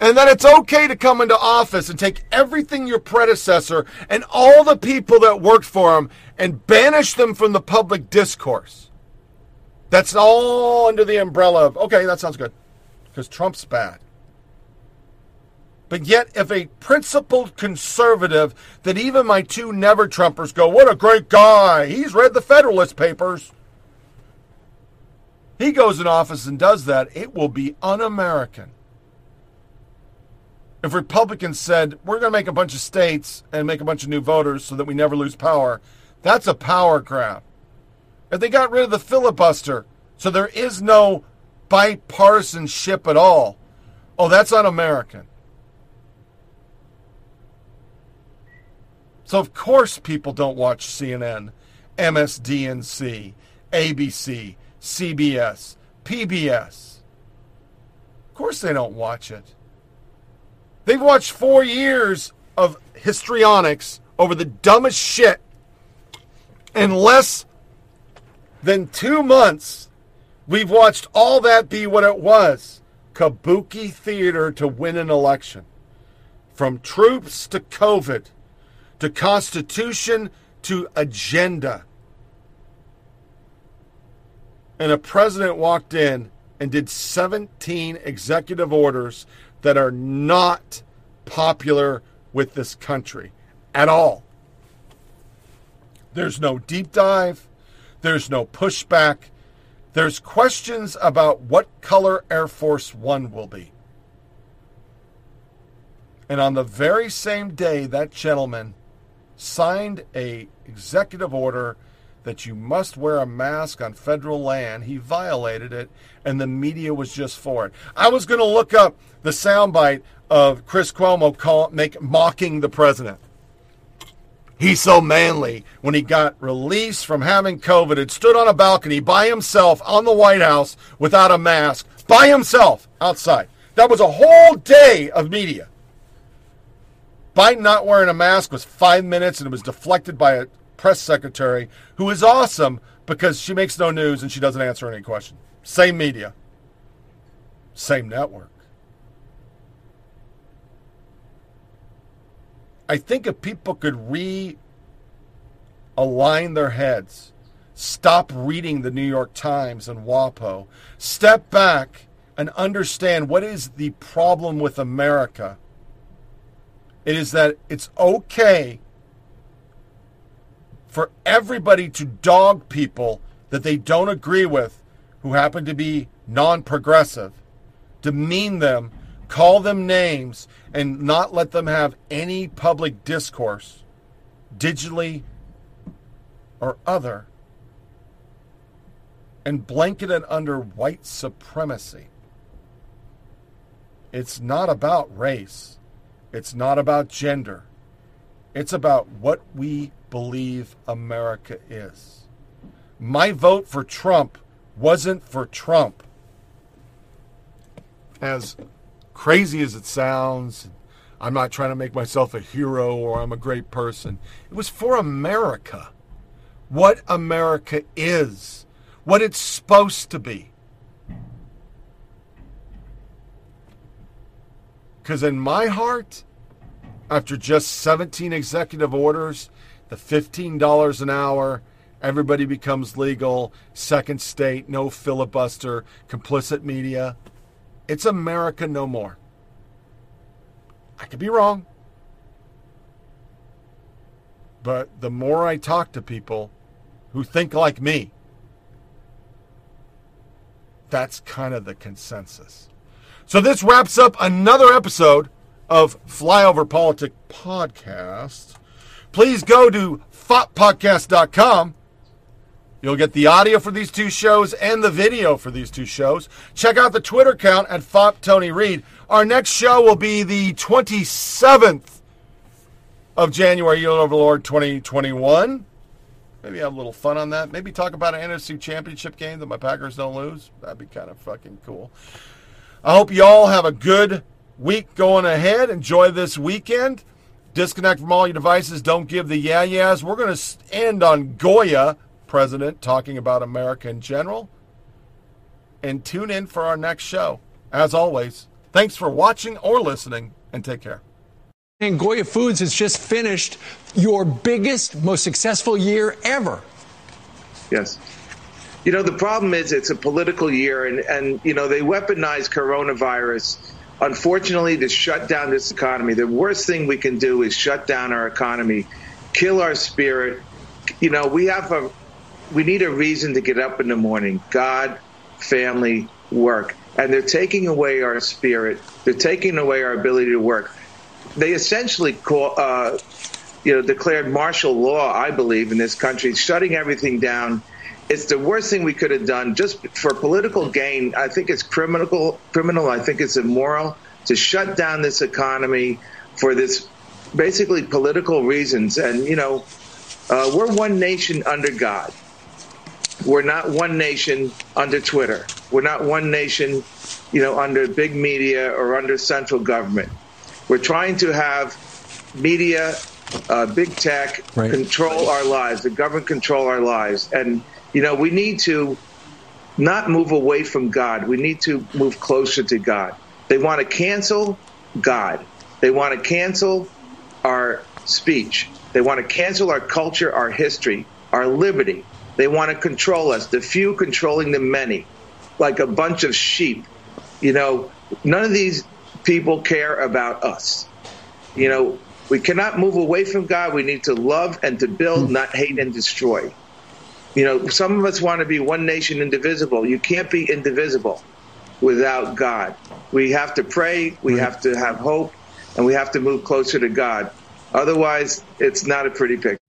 And then it's okay to come into office and take everything your predecessor and all the people that worked for him and banish them from the public discourse. That's all under the umbrella of, okay, that sounds good, because Trump's bad. But yet, if a principled conservative that even my two never Trumpers go, what a great guy, he's read the Federalist Papers. He goes in office and does that, it will be un American. If Republicans said, we're going to make a bunch of states and make a bunch of new voters so that we never lose power, that's a power grab. If they got rid of the filibuster so there is no bipartisanship at all, oh, that's un American. So, of course, people don't watch CNN, MSDNC, ABC, CBS, PBS. Of course, they don't watch it. They've watched four years of histrionics over the dumbest shit in less than two months. We've watched all that be what it was kabuki theater to win an election. From troops to COVID to Constitution to agenda. And a president walked in and did 17 executive orders that are not popular with this country at all. There's no deep dive, there's no pushback. There's questions about what color Air Force One will be. And on the very same day, that gentleman signed a executive order that you must wear a mask on federal land. He violated it, and the media was just for it. I was going to look up the soundbite of Chris Cuomo call, make, mocking the president. He's so manly. When he got released from having COVID, had stood on a balcony by himself on the White House without a mask, by himself outside. That was a whole day of media. Biden not wearing a mask was five minutes and it was deflected by a press secretary who is awesome because she makes no news and she doesn't answer any question. Same media, same network. I think if people could realign their heads, stop reading the New York Times and WAPO, step back and understand what is the problem with America it is that it's okay for everybody to dog people that they don't agree with who happen to be non progressive, demean them, call them names, and not let them have any public discourse, digitally or other and blanket it under white supremacy. It's not about race. It's not about gender. It's about what we believe America is. My vote for Trump wasn't for Trump. As crazy as it sounds, I'm not trying to make myself a hero or I'm a great person. It was for America. What America is, what it's supposed to be. Because in my heart, after just 17 executive orders, the $15 an hour, everybody becomes legal, second state, no filibuster, complicit media. It's America no more. I could be wrong. But the more I talk to people who think like me, that's kind of the consensus. So this wraps up another episode of Flyover Politic Podcast. Please go to foppodcast.com. You'll get the audio for these two shows and the video for these two shows. Check out the Twitter account at Fop Tony Reed. Our next show will be the 27th of January, Year of the Lord 2021. Maybe have a little fun on that. Maybe talk about an NFC championship game that my Packers don't lose. That'd be kind of fucking cool. I hope you all have a good week going ahead. Enjoy this weekend. Disconnect from all your devices. Don't give the yeah yeahs. We're going to end on Goya, president, talking about America in general. And tune in for our next show. As always, thanks for watching or listening, and take care. And Goya Foods has just finished your biggest, most successful year ever. Yes. You know, the problem is it's a political year, and, and you know, they weaponize coronavirus, unfortunately, to shut down this economy. The worst thing we can do is shut down our economy, kill our spirit. You know, we have a, we need a reason to get up in the morning God, family, work. And they're taking away our spirit, they're taking away our ability to work. They essentially call, uh, you know, declared martial law, I believe, in this country, shutting everything down it's the worst thing we could have done just for political gain. I think it's criminal. Criminal. I think it's immoral to shut down this economy for this basically political reasons. And you know, uh, we're one nation under God. We're not one nation under Twitter. We're not one nation, you know, under big media or under central government. We're trying to have media, uh, big tech right. control our lives. The government control our lives, and you know, we need to not move away from God. We need to move closer to God. They want to cancel God. They want to cancel our speech. They want to cancel our culture, our history, our liberty. They want to control us, the few controlling the many, like a bunch of sheep. You know, none of these people care about us. You know, we cannot move away from God. We need to love and to build, hmm. not hate and destroy. You know, some of us want to be one nation indivisible. You can't be indivisible without God. We have to pray, we have to have hope, and we have to move closer to God. Otherwise, it's not a pretty picture.